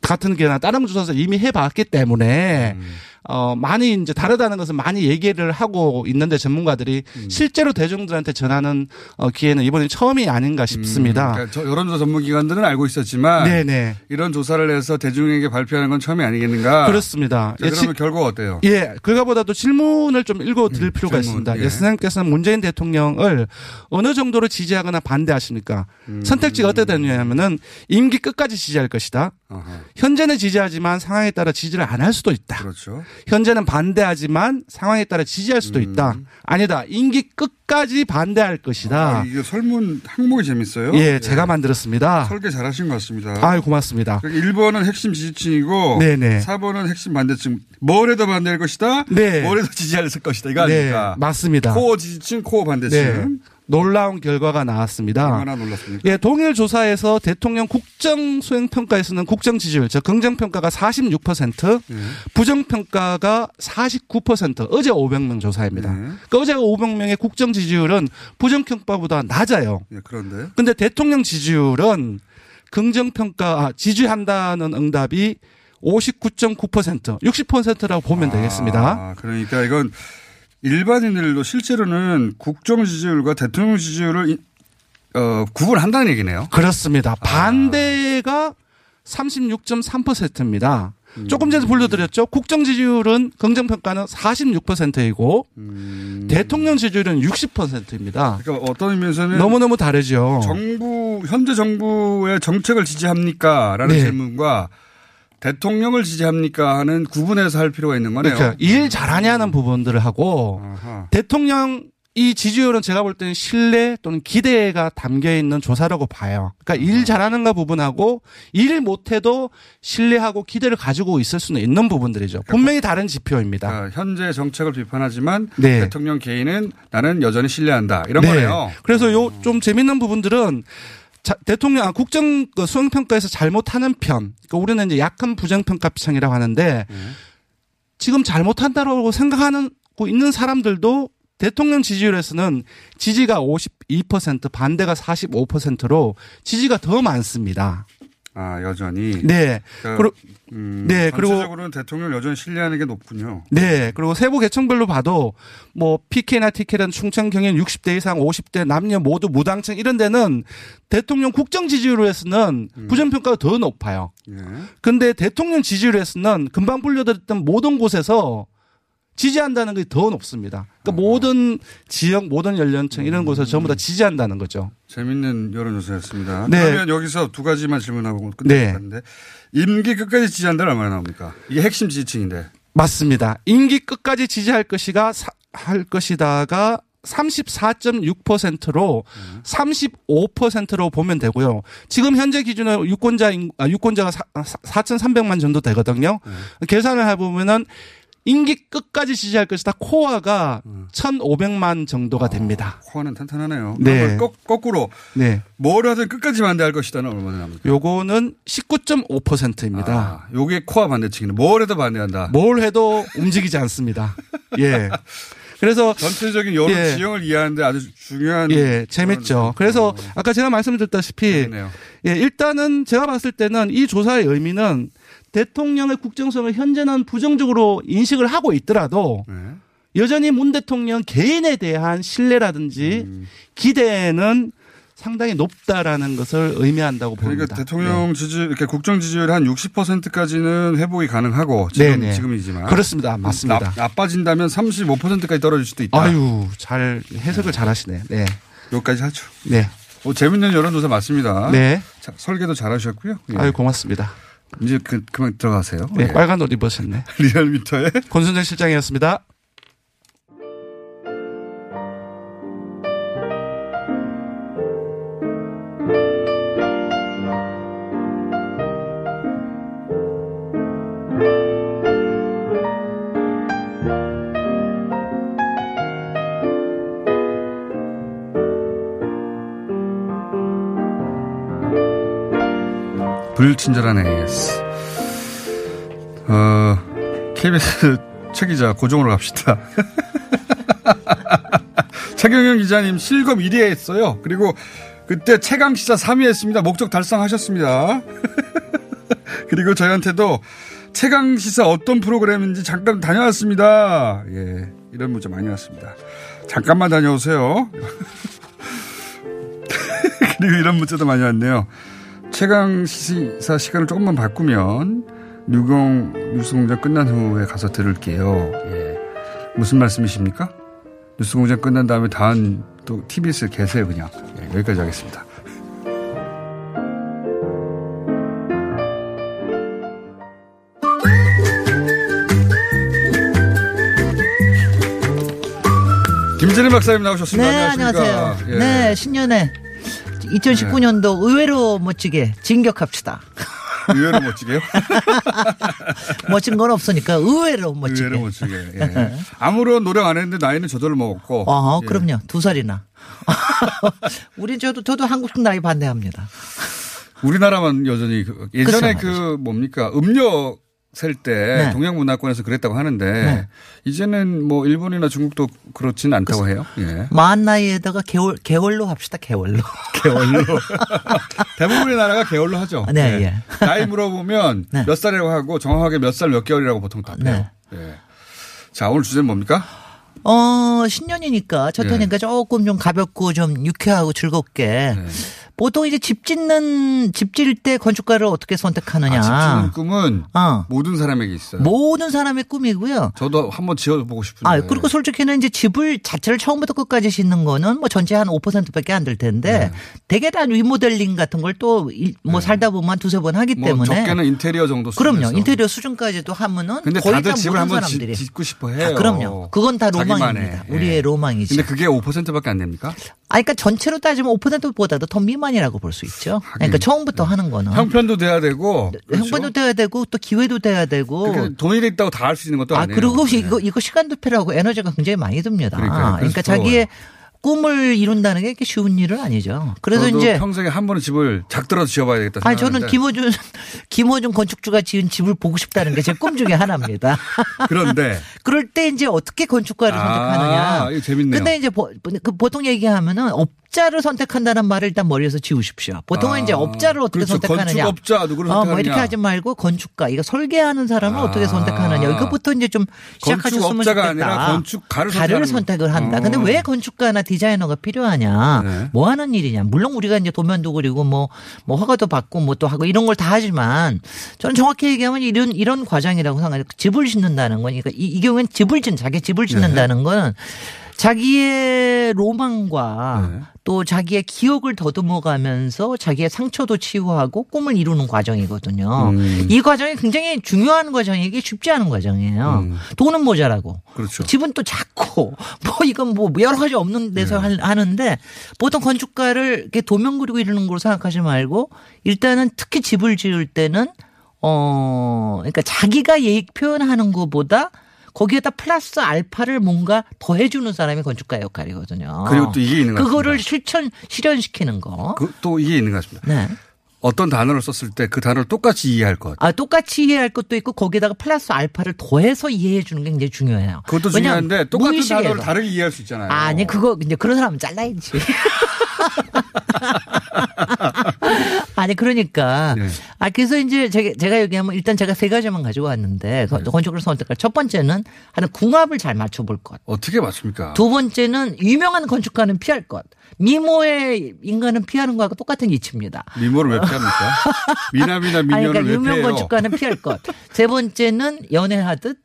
H: 같은 게나 다른 조사에서 이미 해봤기 때문에
C: 음.
H: 어 많이 이제 다르다는 것은 많이 얘기를 하고 있는데 전문가들이
C: 음.
H: 실제로 대중들한테 전하는 어, 기회는 이번이 처음이 아닌가 싶습니다.
C: 그러니까 저 여론조사 전문기관들은 알고 있었지만
H: 네네.
C: 이런 조사를 해서 대중에게 발표하는 건 처음이 아니겠는가.
H: 그렇습니다.
C: 자,
H: 예,
C: 그러면
H: 지-
C: 결과가 어때요?
H: 예, 그거보다도 질문을 좀 읽어드릴 필요가
C: 음, 질문,
H: 있습니다.
C: 예.
H: 예, 선생님께서는 문재인 대통령을 어느 정도로 지지하거나 반대하십니까?
C: 음.
H: 선택지가 어떻게 되느냐면은 임기 끝까지 지지할 것이다.
C: 어허,
H: 현재는 지지하지만 상황에 따라 지지를 안 할 수도 있다.
C: 그렇죠.
H: 현재는 반대하지만 상황에 따라 지지할 수도 있다. 아니다. 임기 끝까지 반대할 것이다.
C: 음. 아, 이게 설문 항목이 재밌어요.
H: 예, 제가 만들었습니다.
C: 설계 잘하신 것 같습니다.
H: 아유, 고맙습니다.
C: 1번은 핵심 지지층이고
H: 네네.
C: 4번은 핵심 반대층. 뭘 해도 반대할 것이다.
H: 네.
C: 뭘 해도 지지할 것이다. 이거
H: 네,
C: 아닙니까?
H: 맞습니다.
C: 코어 지지층, 코어 반대층.
H: 네. 놀라운 결과가 나왔습니다.
C: 얼마나 놀랐습니까?
H: 예, 동일 조사에서 대통령 국정 수행 평가에서는 국정 지지율, 즉 긍정 평가가 46%,
C: 네.
H: 부정 평가가 49%. 어제 500명 조사입니다.
C: 네.
H: 그러니까 어제 500명의 국정 지지율은 부정 평가보다 낮아요.
C: 예, 그런데
H: 근데 대통령 지지율은 긍정 평가 아, 지지한다는 응답이 59.9%, 60%라고 보면 되겠습니다.
C: 아, 그러니까 이건 일반인들도 실제로는 국정 지지율과 대통령 지지율을 이- 어, 구분한다는 얘기네요.
H: 그렇습니다. 반대가 36.3%입니다. 조금 전에 불러드렸죠. 국정 지지율은 긍정 평가는 46%이고 대통령 지지율은 60%입니다.
C: 그러니까 어떤 의미에서는
H: 너무 너무 다르죠.
C: 정부 현재 정부의 정책을 지지합니까라는
H: 네.
C: 질문과 대통령을 지지합니까 하는 구분해서 할 필요가 있는 거네요.
H: 그러니까 일 잘하냐는 부분들을 하고
C: 아하.
H: 대통령 이 지지율은 제가 볼 때는 신뢰 또는 기대가 담겨 있는 조사라고 봐요. 그러니까 일 잘하는가 부분하고 일 못해도 신뢰하고 기대를 가지고 있을 수는 있는 부분들이죠. 분명히 다른 지표입니다.
C: 그러니까 현재 정책을 비판하지만
H: 네.
C: 대통령 개인은 나는 여전히 신뢰한다 이런
H: 네.
C: 거네요.
H: 그래서 요 좀 재밌는 부분들은 자, 대통령 아, 국정 그 수행 평가에서 잘못하는 편. 그러니까 우리는 이제 약한 부정 평가 편이라고 하는데 지금 잘못한다라고 생각하는 고 있는 사람들도 대통령 지지율에서는 지지가 52% 반대가 45%로 지지가 더 많습니다.
C: 아 여전히.
H: 네.
C: 그러니까,
H: 그리고
C: 음,
H: 네, 그리고-
C: 전체적으로는 대통령을 여전히 신뢰하는 게 높군요.
H: 네. 그리고 세부 계층별로 봐도 뭐 PK나 TK는 충청 경연 60대 이상 50대 남녀 모두 무당층 이런 데는 대통령 국정 지지율에서는 부정평가가 더 높아요.
C: 예.
H: 근데 대통령 지지율에서는 금방 불려드렸던 모든 곳에서 지지한다는 게 더 높습니다. 그러니까 모든 지역, 모든 연령층 이런 곳에서 전부 다 지지한다는 거죠.
C: 재밌는 여론조사였습니다.
H: 네.
C: 그러면 여기서 두 가지만 질문하고 끝낼
H: 네.
C: 임기 끝까지 지지한다는 얼마나 나옵니까? 이게 핵심 지지층인데.
H: 맞습니다. 임기 끝까지 지지할 것이가 사- 할 것이다가 34.6%로 35%로 보면 되고요. 지금 현재 기준으로 유권자 인- 아, 유권자가 4,300만 정도 되거든요. 계산을 해 보면은 임기 끝까지 지지할 것이 다. 코어가 1,500만 정도가 됩니다.
C: 코어는 탄탄하네요.
H: 네.
C: 거, 거꾸로
H: 네.
C: 뭘 하든 끝까지 반대할 것이다는 얼마나 나옵니까?
H: 요거는 19.5%입니다.
C: 아, 요게 코어 반대층이네. 뭘 해도 반대한다.
H: 뭘 해도 움직이지 않습니다. 예. <laughs> 그래서
C: 전체적인 여론
H: 예.
C: 지형을 이해하는데 아주 중요한
H: 예, 재밌죠. 그래서 아까 제가 말씀드렸다시피
C: 재밌네요.
H: 예, 일단은 제가 봤을 때는 이 조사의 의미는 대통령의 국정성을 현재는 부정적으로 인식을 하고 있더라도
C: 네.
H: 여전히 문 대통령 개인에 대한 신뢰라든지
C: 음.
H: 기대는 상당히 높다라는 것을 의미한다고 봅니다.
C: 그러니까 대통령 지지 이렇게 국정 지지율 한 60%까지는 회복이 가능하고 지금
H: 네네.
C: 지금이지만
H: 그렇습니다. 맞습니다.
C: 나, 나빠진다면 35%까지 떨어질 수도 있다.
H: 아유, 잘 해석을 잘 하시네. 네.
C: 여기까지 하죠.
H: 네.
C: 어, 재밌는 여론조사 맞습니다.
H: 네.
C: 자, 설계도 잘 하셨고요. 예.
H: 아유, 고맙습니다.
C: 이제 그, 그만 들어가세요.
H: 네,
C: 예.
H: 빨간 옷 입으셨네.
C: 리얼미터의 <laughs>
H: 권순정 실장이었습니다.
C: 불친절한 AS. 어, KBS <laughs> 최기자 고정으로 갑시다. <laughs> 최경영 기자님 실검 1위 했어요. 그리고 그때 최강 시사 3위 했습니다. 목적 달성하셨습니다. <laughs> 그리고 저희한테도 최강 시사 어떤 프로그램인지 잠깐 다녀왔습니다. 예, 이런 문자 많이 왔습니다. 잠깐만 다녀오세요. 그리고 이런 문자도 많이 왔네요. 최강 시사 시간을 조금만 바꾸면 뉴공 뉴스공장 끝난 후에 가서 들을게요. 예. 무슨 말씀이십니까? 뉴스공장 끝난 다음에 다음 또 TBS에 계세요 그냥. 예, 여기까지 하겠습니다. 김진희 박사님 나오셨습니다.
I: 네,
C: 안녕하십니까?
I: 안녕하세요.
C: 예.
I: 네, 신년에 2019년도 의외로 멋지게 진격합시다. <laughs>
C: 의외로 멋지게요? <laughs>
I: 멋진 건 없으니까 의외로 멋지게.
C: 의외로 멋지게. 예. 아무런 노력 안 했는데 나이는 저절로 먹었고.
I: 어,
C: 예.
I: 그럼요. 두 살이나. <laughs> 우리 저도 저도 한국 나이 반대합니다.
C: 우리나라만 여전히 그- 예전에
I: 그쵸,
C: 그 뭡니까 음료 셀때
I: 네.
C: 동양 문화권에서 그랬다고 하는데
I: 네.
C: 이제는 뭐 일본이나 중국도 그렇지는 않다고 해요. 예.
I: 만 나이에다가 개월 개월로 합시다. 개월로. <laughs>
C: 개월로. <laughs> 대부분의 나라가 개월로 하죠.
I: 네, 예.
C: 나이 물어보면
I: 네.
C: 몇 살이라고 하고 정확하게 몇 살 몇 개월이라고 보통 답해요. 예. 자 오늘 주제는 뭡니까?
I: 어, 신년이니까 첫
C: 예.
I: 해니까 조금 좀 가볍고 좀 유쾌하고 즐겁게.
C: 네.
I: 보통 이제 집 짓는 집 지을 때 건축가를 어떻게 선택하느냐.
C: 아, 집 짓는 꿈은
I: 어.
C: 모든 사람에게 있어요.
I: 모든 사람의 꿈이고요.
C: 저도 한번 지어보고 싶은데.
I: 아, 그리고 솔직히는 이제 집을 자체를 처음부터 끝까지 짓는 거는 뭐 전체 한 5%밖에 안 될 텐데
C: 네.
I: 대개 다 리모델링 같은 걸 또 뭐 살다 보면 한 두세 번 하기
C: 뭐
I: 때문에
C: 적게는 인테리어 정도
I: 그럼요.
C: 수준에서.
I: 인테리어 수준까지도 하면은
C: 근데
I: 거의
C: 다들
I: 다
C: 집을 한번 짓, 짓고 싶어 해요.
I: 아, 그럼요. 그건 다. 로망입니다.
C: 예.
I: 우리의 로망이죠.
C: 근데 그게 5%밖에 안 됩니까?
I: 아, 그러니까 전체로 따지면 5%보다도 더 미만 이라고 볼 수 있죠. 그러니까 처음부터 하는 거는
C: 형편도 돼야 되고. 그렇죠?
I: 형편도 돼야 되고 또 기회도 돼야 되고.
C: 그게 돈이 있다고 다 할 수 있는 것도
I: 아,
C: 아니에요.
I: 그리고 이거 이거 시간도 필요하고 에너지가 굉장히 많이 듭니다.
C: 그러니까
I: 자기의 꿈을 이룬다는 게 이렇게 쉬운 일은 아니죠. 그래서 이제
C: 평생에 한 번은 집을 작더라도 지어봐야 되겠다.
I: 아니 저는 김호준 <laughs> 김호준 건축주가 지은 집을 보고 싶다는 게 제 꿈 중에 하나입니다. <laughs>
C: 그런데 <laughs>
I: 그럴 때 이제 어떻게 건축가를
C: 아,
I: 선택하느냐.
C: 이거 재밌네요.
I: 근데 이제 보, 그 보통 얘기하면은 업자를 선택한다는 말을 일단 머리에서 지우십시오. 보통은
C: 아,
I: 이제 업자를 어떻게
C: 그렇죠.
I: 선택하느냐.
C: 건축업자 누구를
I: 어, 뭐
C: 선택하느냐.
I: 이렇게 하지 말고 건축가 이거 설계하는 사람을
C: 아.
I: 어떻게 선택하느냐. 이것부터 이제 좀 시작하셨으면
C: 건축업자가
I: 좋겠다.
C: 아니라 건축가를
I: 가를 선택을 한다.
C: 어.
I: 근데 왜 건축가나 디자이너가 필요하냐?
C: 네.
I: 뭐 하는 일이냐? 물론 우리가 이제 도면도 그리고 뭐, 뭐 허가도 받고 뭐 또 하고 이런 걸 다 하지만 저는 정확히 얘기하면 이런, 이런 과정이라고 생각해요. 집을 짓는다는 거니까 이, 이 경우에는 집을 짓는, 자기 집을 짓는다는
C: 네.
I: 건 자기의 로망과
C: 네.
I: 또 자기의 기억을 더듬어 가면서 자기의 상처도 치유하고 꿈을 이루는 과정이거든요.
C: 음.
I: 이 과정이 굉장히 중요한 과정이기 쉽지 않은 과정이에요.
C: 음.
I: 돈은 모자라고.
C: 그렇죠.
I: 집은 또 작고 <laughs> 뭐 이건 뭐 여러 가지 없는 데서
C: 네.
I: 할- 하는데 보통 건축가를 이렇게 도면 그리고 이러는 걸로 생각하지 말고 일단은 특히 집을 지을 때는 어 그러니까 자기가 예익 표현하는 것보다 거기에다 플러스 알파를 뭔가 더해주는 사람이 건축가 역할이거든요.
C: 그리고 또 이게 있는 것
I: 그거를
C: 같습니다.
I: 실천 실현시키는 거.
C: 그, 또 이게 있는 것 같습니다.
I: 네.
C: 어떤 단어를 썼을 때 그 단어를 똑같이 이해할 것.
I: 아, 똑같이 이해할 것도 있고 거기에다가 플러스 알파를 더해서 이해해 주는 게 굉장히 중요해요.
C: 그것도 중요한데 똑같은
I: 무의식에서.
C: 단어를 다르게 이해할 수 있잖아요.
I: 아니 그거 이제 그런 사람은 잘라야지. <laughs> <laughs> 아니 아니 그러니까
C: 네.
I: 아 그래서 이제 제가, 제가 얘기하면 일단 제가 세 가지만 가지고 왔는데 그
C: 네.
I: 건축을 선택할 첫 번째는 하는 궁합을 잘 맞춰볼 것.
C: 어떻게 맞습니까?
I: 두 번째는 유명한 건축가는 피할 것. 미모의 인간은 피하는 거하고 똑같은 이치입니다.
C: 미모를 왜 피합니까? <laughs> 미남이나
I: 아니,
C: 미녀를
I: 그러니까
C: 왜
I: 유명
C: 피해요?
I: 건축가는 피할 것. 세 번째는 연애하듯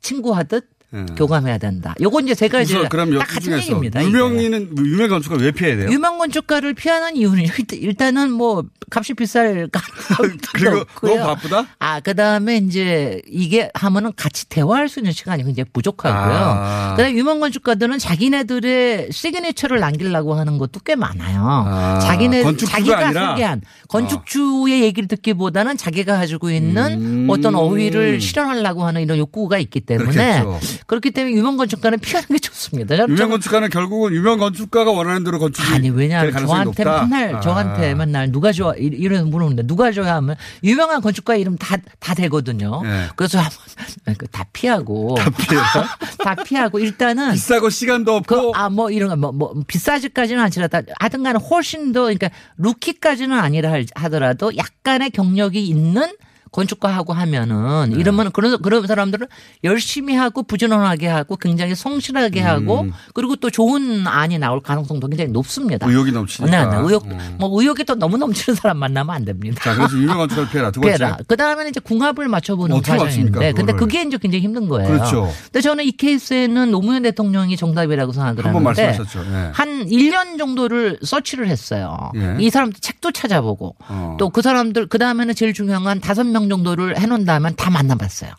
I: 친구하듯
C: 예.
I: 교감해야 된다. 요거 이제 세 가지
C: 그럼
I: 딱 같은 얘기입니다.
C: 유명인은 유명 건축가 왜 피해야 돼요?
I: 유명 건축가를 피하는 이유는 <laughs> 일단- 일단은 뭐 값이 비쌀 <laughs>
C: 그리고
I: 없고요.
C: 너무 바쁘다?
I: 아, 그 다음에 이제 이게 하면은 같이 대화할 수 있는 시간이 굉장히 부족하고요.
C: 아.
I: 그다음에 유명 건축가들은 자기네들의 시그니처를 남기려고 하는 것도 꽤 많아요.
C: 아,
I: 자기네 자기가
C: 아니라?
I: 소개한 건축주의 얘기를 듣기보다는 자기가 가지고 있는
C: 음.
I: 어떤 어휘를 실현하려고 하는 이런 욕구가 있기 때문에
C: 그렇겠죠.
I: 그렇기 때문에 유명 건축가는 피하는 게 좋습니다.
C: 유명 건축가는 결국은 유명 건축가가 원하는 대로 건축이
I: 아니 왜냐하면 저한테
C: 높다.
I: 맨날
C: 아.
I: 저한테 맨날 누가 좋아 이- 이런 물어보는데 누가 좋아 하면 유명한 건축가 이름 다 다 되거든요.
C: 네.
I: 그래서 한번 <laughs> 그다 피하고
C: 다 피해요? <laughs>
I: 다 피하고 일단은
C: 비싸고 시간도 없고
I: 아뭐 이런 거뭐 뭐 비싸지까지는 않지라도 하든간에 훨씬 더 그러니까 루키까지는 아니라 할- 하더라도 약간의 경력이 있는 건축가하고 하면은
C: 네.
I: 이러면 그런 그런 사람들은 열심히 하고 부지런하게 하고 굉장히 성실하게 하고
C: 음.
I: 그리고 또 좋은 안이 나올 가능성도 굉장히 높습니다.
C: 의욕이 넘치니까.
I: 네, 네. 의욕
C: 음.
I: 뭐 의욕이 또 너무 넘치는 사람 만나면 안 됩니다.
C: 자, 그래서 유명 건축가를 피해라. 두 번째. <laughs>
I: 피해라. 그 다음에는 이제 궁합을 맞춰보는 과정인데, 근데? 그게 이제 굉장히 힘든 거예요.
C: 그렇죠.
I: 근데 저는 이 케이스에는 노무현 대통령이 정답이라고 생각을
C: 한번
I: 하는데,
C: 말씀하셨죠. 네.
I: 한 1년 정도를 서치를 했어요.
C: 예.
I: 이 사람들 책도 찾아보고,
C: 어.
I: 또그 사람들, 그 다음에는 제일 중요한 건 다섯 명 정도를 해놓은 다음에 다 만나봤어요.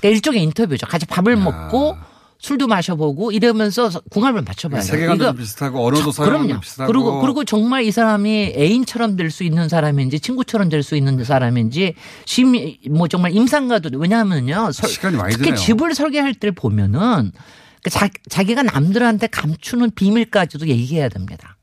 I: 그러니까 일종의 인터뷰죠. 같이 밥을 먹고, 술도 마셔보고 이러면서 궁합을 맞춰봐야 돼요.
C: 세계관도 좀 비슷하고 언어도
I: 그럼요.
C: 비슷하고.
I: 그리고 그리고 정말 이 사람이 애인처럼 될 수 있는 사람인지 친구처럼 될 수 있는 사람인지 심뭐 정말 임상가도 왜냐하면요. 설-
C: 시간이 많이
I: 특히
C: 드네요.
I: 집을 설계할 때 보면은 그 자, 자기가 남들한테 감추는 비밀까지도 얘기해야 됩니다.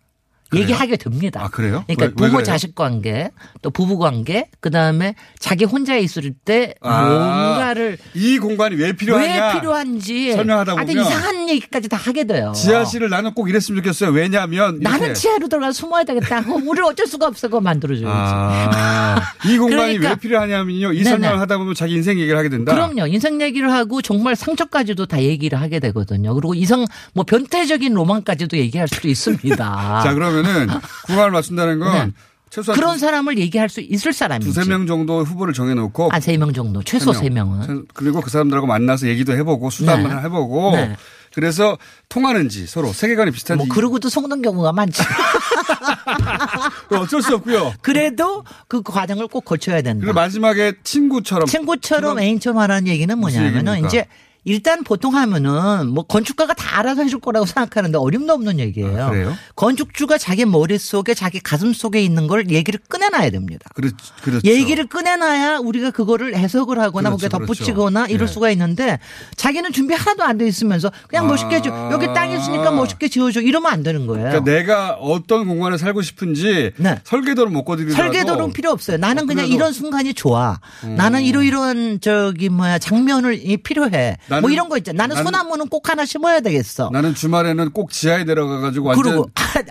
C: 그래요?
I: 얘기하게 됩니다.
C: 아, 그래요?
I: 그러니까
C: 왜- 왜
I: 부모
C: 그래요?
I: 자식 관계, 또 부부 관계, 그 다음에 자기 혼자 있을 때
C: 아,
I: 뭔가를
C: 이 공간이 왜 필요하냐?
I: 왜 필요한지
C: 설명하다 보면
I: 이상한 얘기까지 다 하게 돼요.
C: 지하실을 나는 꼭 이랬으면 좋겠어요. 왜냐하면 이렇게.
I: 나는 지하로 들어가 숨어야 되겠다. 우리 어쩔 수가 없어. 그거 만들어줘야지.
C: 아, 이 공간이
I: 그러니까-
C: 왜 필요하냐면요. 이
I: 네네.
C: 설명을 하다 보면 자기 인생 얘기를 하게 된다.
I: 그럼요. 인생 얘기를 하고 정말 상처까지도 다 얘기를 하게 되거든요. 그리고 이성 뭐 변태적인 로망까지도 얘기할 수도 있습니다. <laughs>
C: 자, 그러면 은 궁합을 맞춘다는 건
I: 네.
C: 최소한
I: 그런 사람을 얘기할 수 있을 사람이지.
C: 두세 명 정도 후보를 정해놓고
I: 아, 세 명 정도. 최소
C: 세 명.
I: 명은.
C: 그리고 그 사람들하고 만나서 얘기도 해보고 수다
I: 네.
C: 해보고
I: 네.
C: 그래서 통하는지 서로 세계관이 비슷한지
I: 뭐 그러고도 속는 경우가 많지. <laughs>
C: 어쩔 수 없고요.
I: 그래도 그 과정을 꼭 거쳐야 된다.
C: 그리고 마지막에 친구처럼
I: 친구처럼 애인처럼 하라는 얘기는 뭐냐면은? 이제 일단 보통 하면은 뭐 건축가가 다 알아서 해줄 거라고 생각하는데 어림도 없는 얘기예요.
C: 아, 그래요?
I: 건축주가 자기 머릿속에 자기 가슴 속에 있는 걸 얘기를 꺼내놔야 됩니다.
C: 그렇, 그렇죠.
I: 얘기를 꺼내놔야 우리가 그걸 해석을 하거나
C: 그렇죠,
I: 그게 덧붙이거나
C: 그렇죠.
I: 이럴
C: 네.
I: 수가 있는데 자기는 준비 하나도 안 돼 있으면서 그냥
C: 아.
I: 멋있게 줘. 여기 땅 있으니까 멋있게 지어줘. 이러면 안 되는 거예요.
C: 그러니까 내가 어떤 공간에 살고 싶은지 설계도를 못
I: 네. 설계도는 필요 없어요. 나는 그냥
C: 그래도-
I: 이런 순간이 좋아.
C: 음.
I: 나는 이러이러한 저기 뭐야 장면을 이 필요해.
C: 나는-
I: 뭐 이런 거 있잖아. 나는
C: 나는-
I: 소나무는 꼭 하나 심어야 되겠어.
C: 나는 주말에는 꼭 지하에 내려가가지고 완전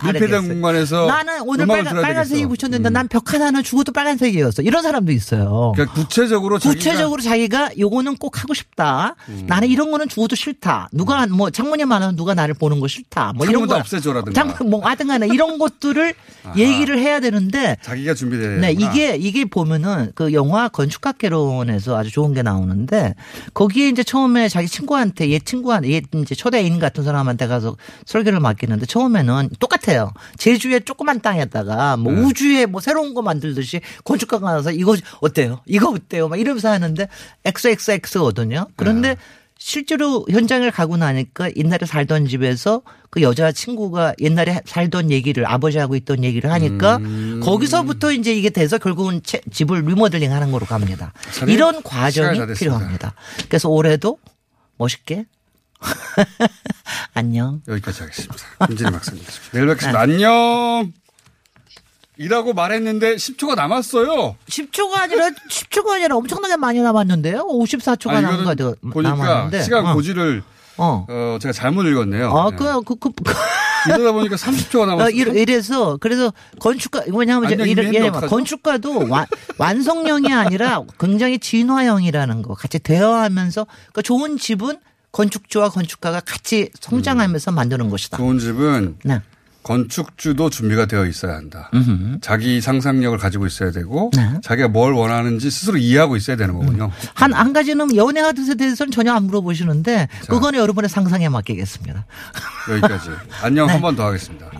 C: 밀폐된
I: 알겠어요.
C: 공간에서
I: 나는 오늘 빨간, 빨간색이.
C: 음.
I: 붙였는데 난벽 하나는 죽어도 빨간색이었어. 이런 사람도 있어요.
C: 그러니까 구체적으로 자기가
I: 구체적으로 자기가 요거는 꼭 하고 싶다.
C: 음.
I: 나는 이런 거는 죽어도 싫다. 누가 뭐 창문이 많아서 누가 나를 보는 거 싫다. 뭐 이런 거
C: 없애줘라든가.
I: 창문 뭐 하든간에 이런 것들을. 얘기를 해야 되는데
C: 자기가 준비돼야
I: 네. 이게 이게 보면은 그 영화 건축학개론에서 아주 좋은 게 나오는데 거기에 이제 처음에 자기 친구한테 옛 친구한테 옛 이제 초대인 같은 사람한테 가서 설계를 맡기는데 처음에는 똑같아요. 제주의 조그만 땅에다가 뭐
C: 네.
I: 우주에 뭐 새로운 거 만들듯이 건축가가 나서 이거 어때요? 이거 어때요? 막 이러면서 하는데 XXX거든요. 그런데 실제로 현장을 가고 나니까 옛날에 살던 집에서 그 여자 친구가 옛날에 살던 얘기를 아버지하고 있던 얘기를 하니까
C: 음.
I: 거기서부터 이제 이게 돼서 결국은 채- 집을 리모델링 하는 거로 갑니다. 이런 과정이. 필요합니다. 그래서 올해도 멋있게 <laughs> 안녕.
C: 여기까지 하겠습니다. 김진희 박사님. 내일 뵙겠습니다. 안녕. 이라고 말했는데 10초가 남았어요.
I: 10초가 아니라 10초가 아니라 엄청나게 많이 남았는데요. 54초가
C: 아,
I: 남은
C: 거 보니까
I: 남았는데.
C: 시간
I: 어.
C: 고지를
I: 어.
C: 어, 제가 잘못 읽었네요.
I: 아,
C: 네.
I: 그, 그, 그,
C: 이러다 보니까 30초가 남았어요.
I: 어, 이래- 이래서 그래서 건축가 뭐냐면 이런 예를? 건축가도 완, 완성형이 아니라 굉장히 진화형이라는 거 같이 대화하면서 그러니까 좋은 집은 건축주와 건축가가 같이 성장하면서 만드는 것이다.
C: 좋은 집은
I: 네.
C: 건축주도 준비가 되어 있어야 한다.
I: 음흠.
C: 자기 상상력을 가지고 있어야 되고
I: 네.
C: 자기가 뭘 원하는지 스스로 이해하고 있어야 되는 거군요.
I: 한, 한 가지는 연애 하듯에 대해서는 전혀 안 물어보시는데 그거는 여러분의 상상에 맡기겠습니다.
C: 여기까지. 안녕
I: 네.
C: 한번 더 하겠습니다.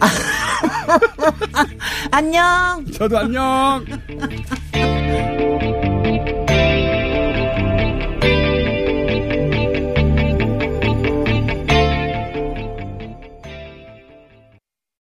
C: <laughs>
I: 안녕!
C: 저도 안녕! <laughs>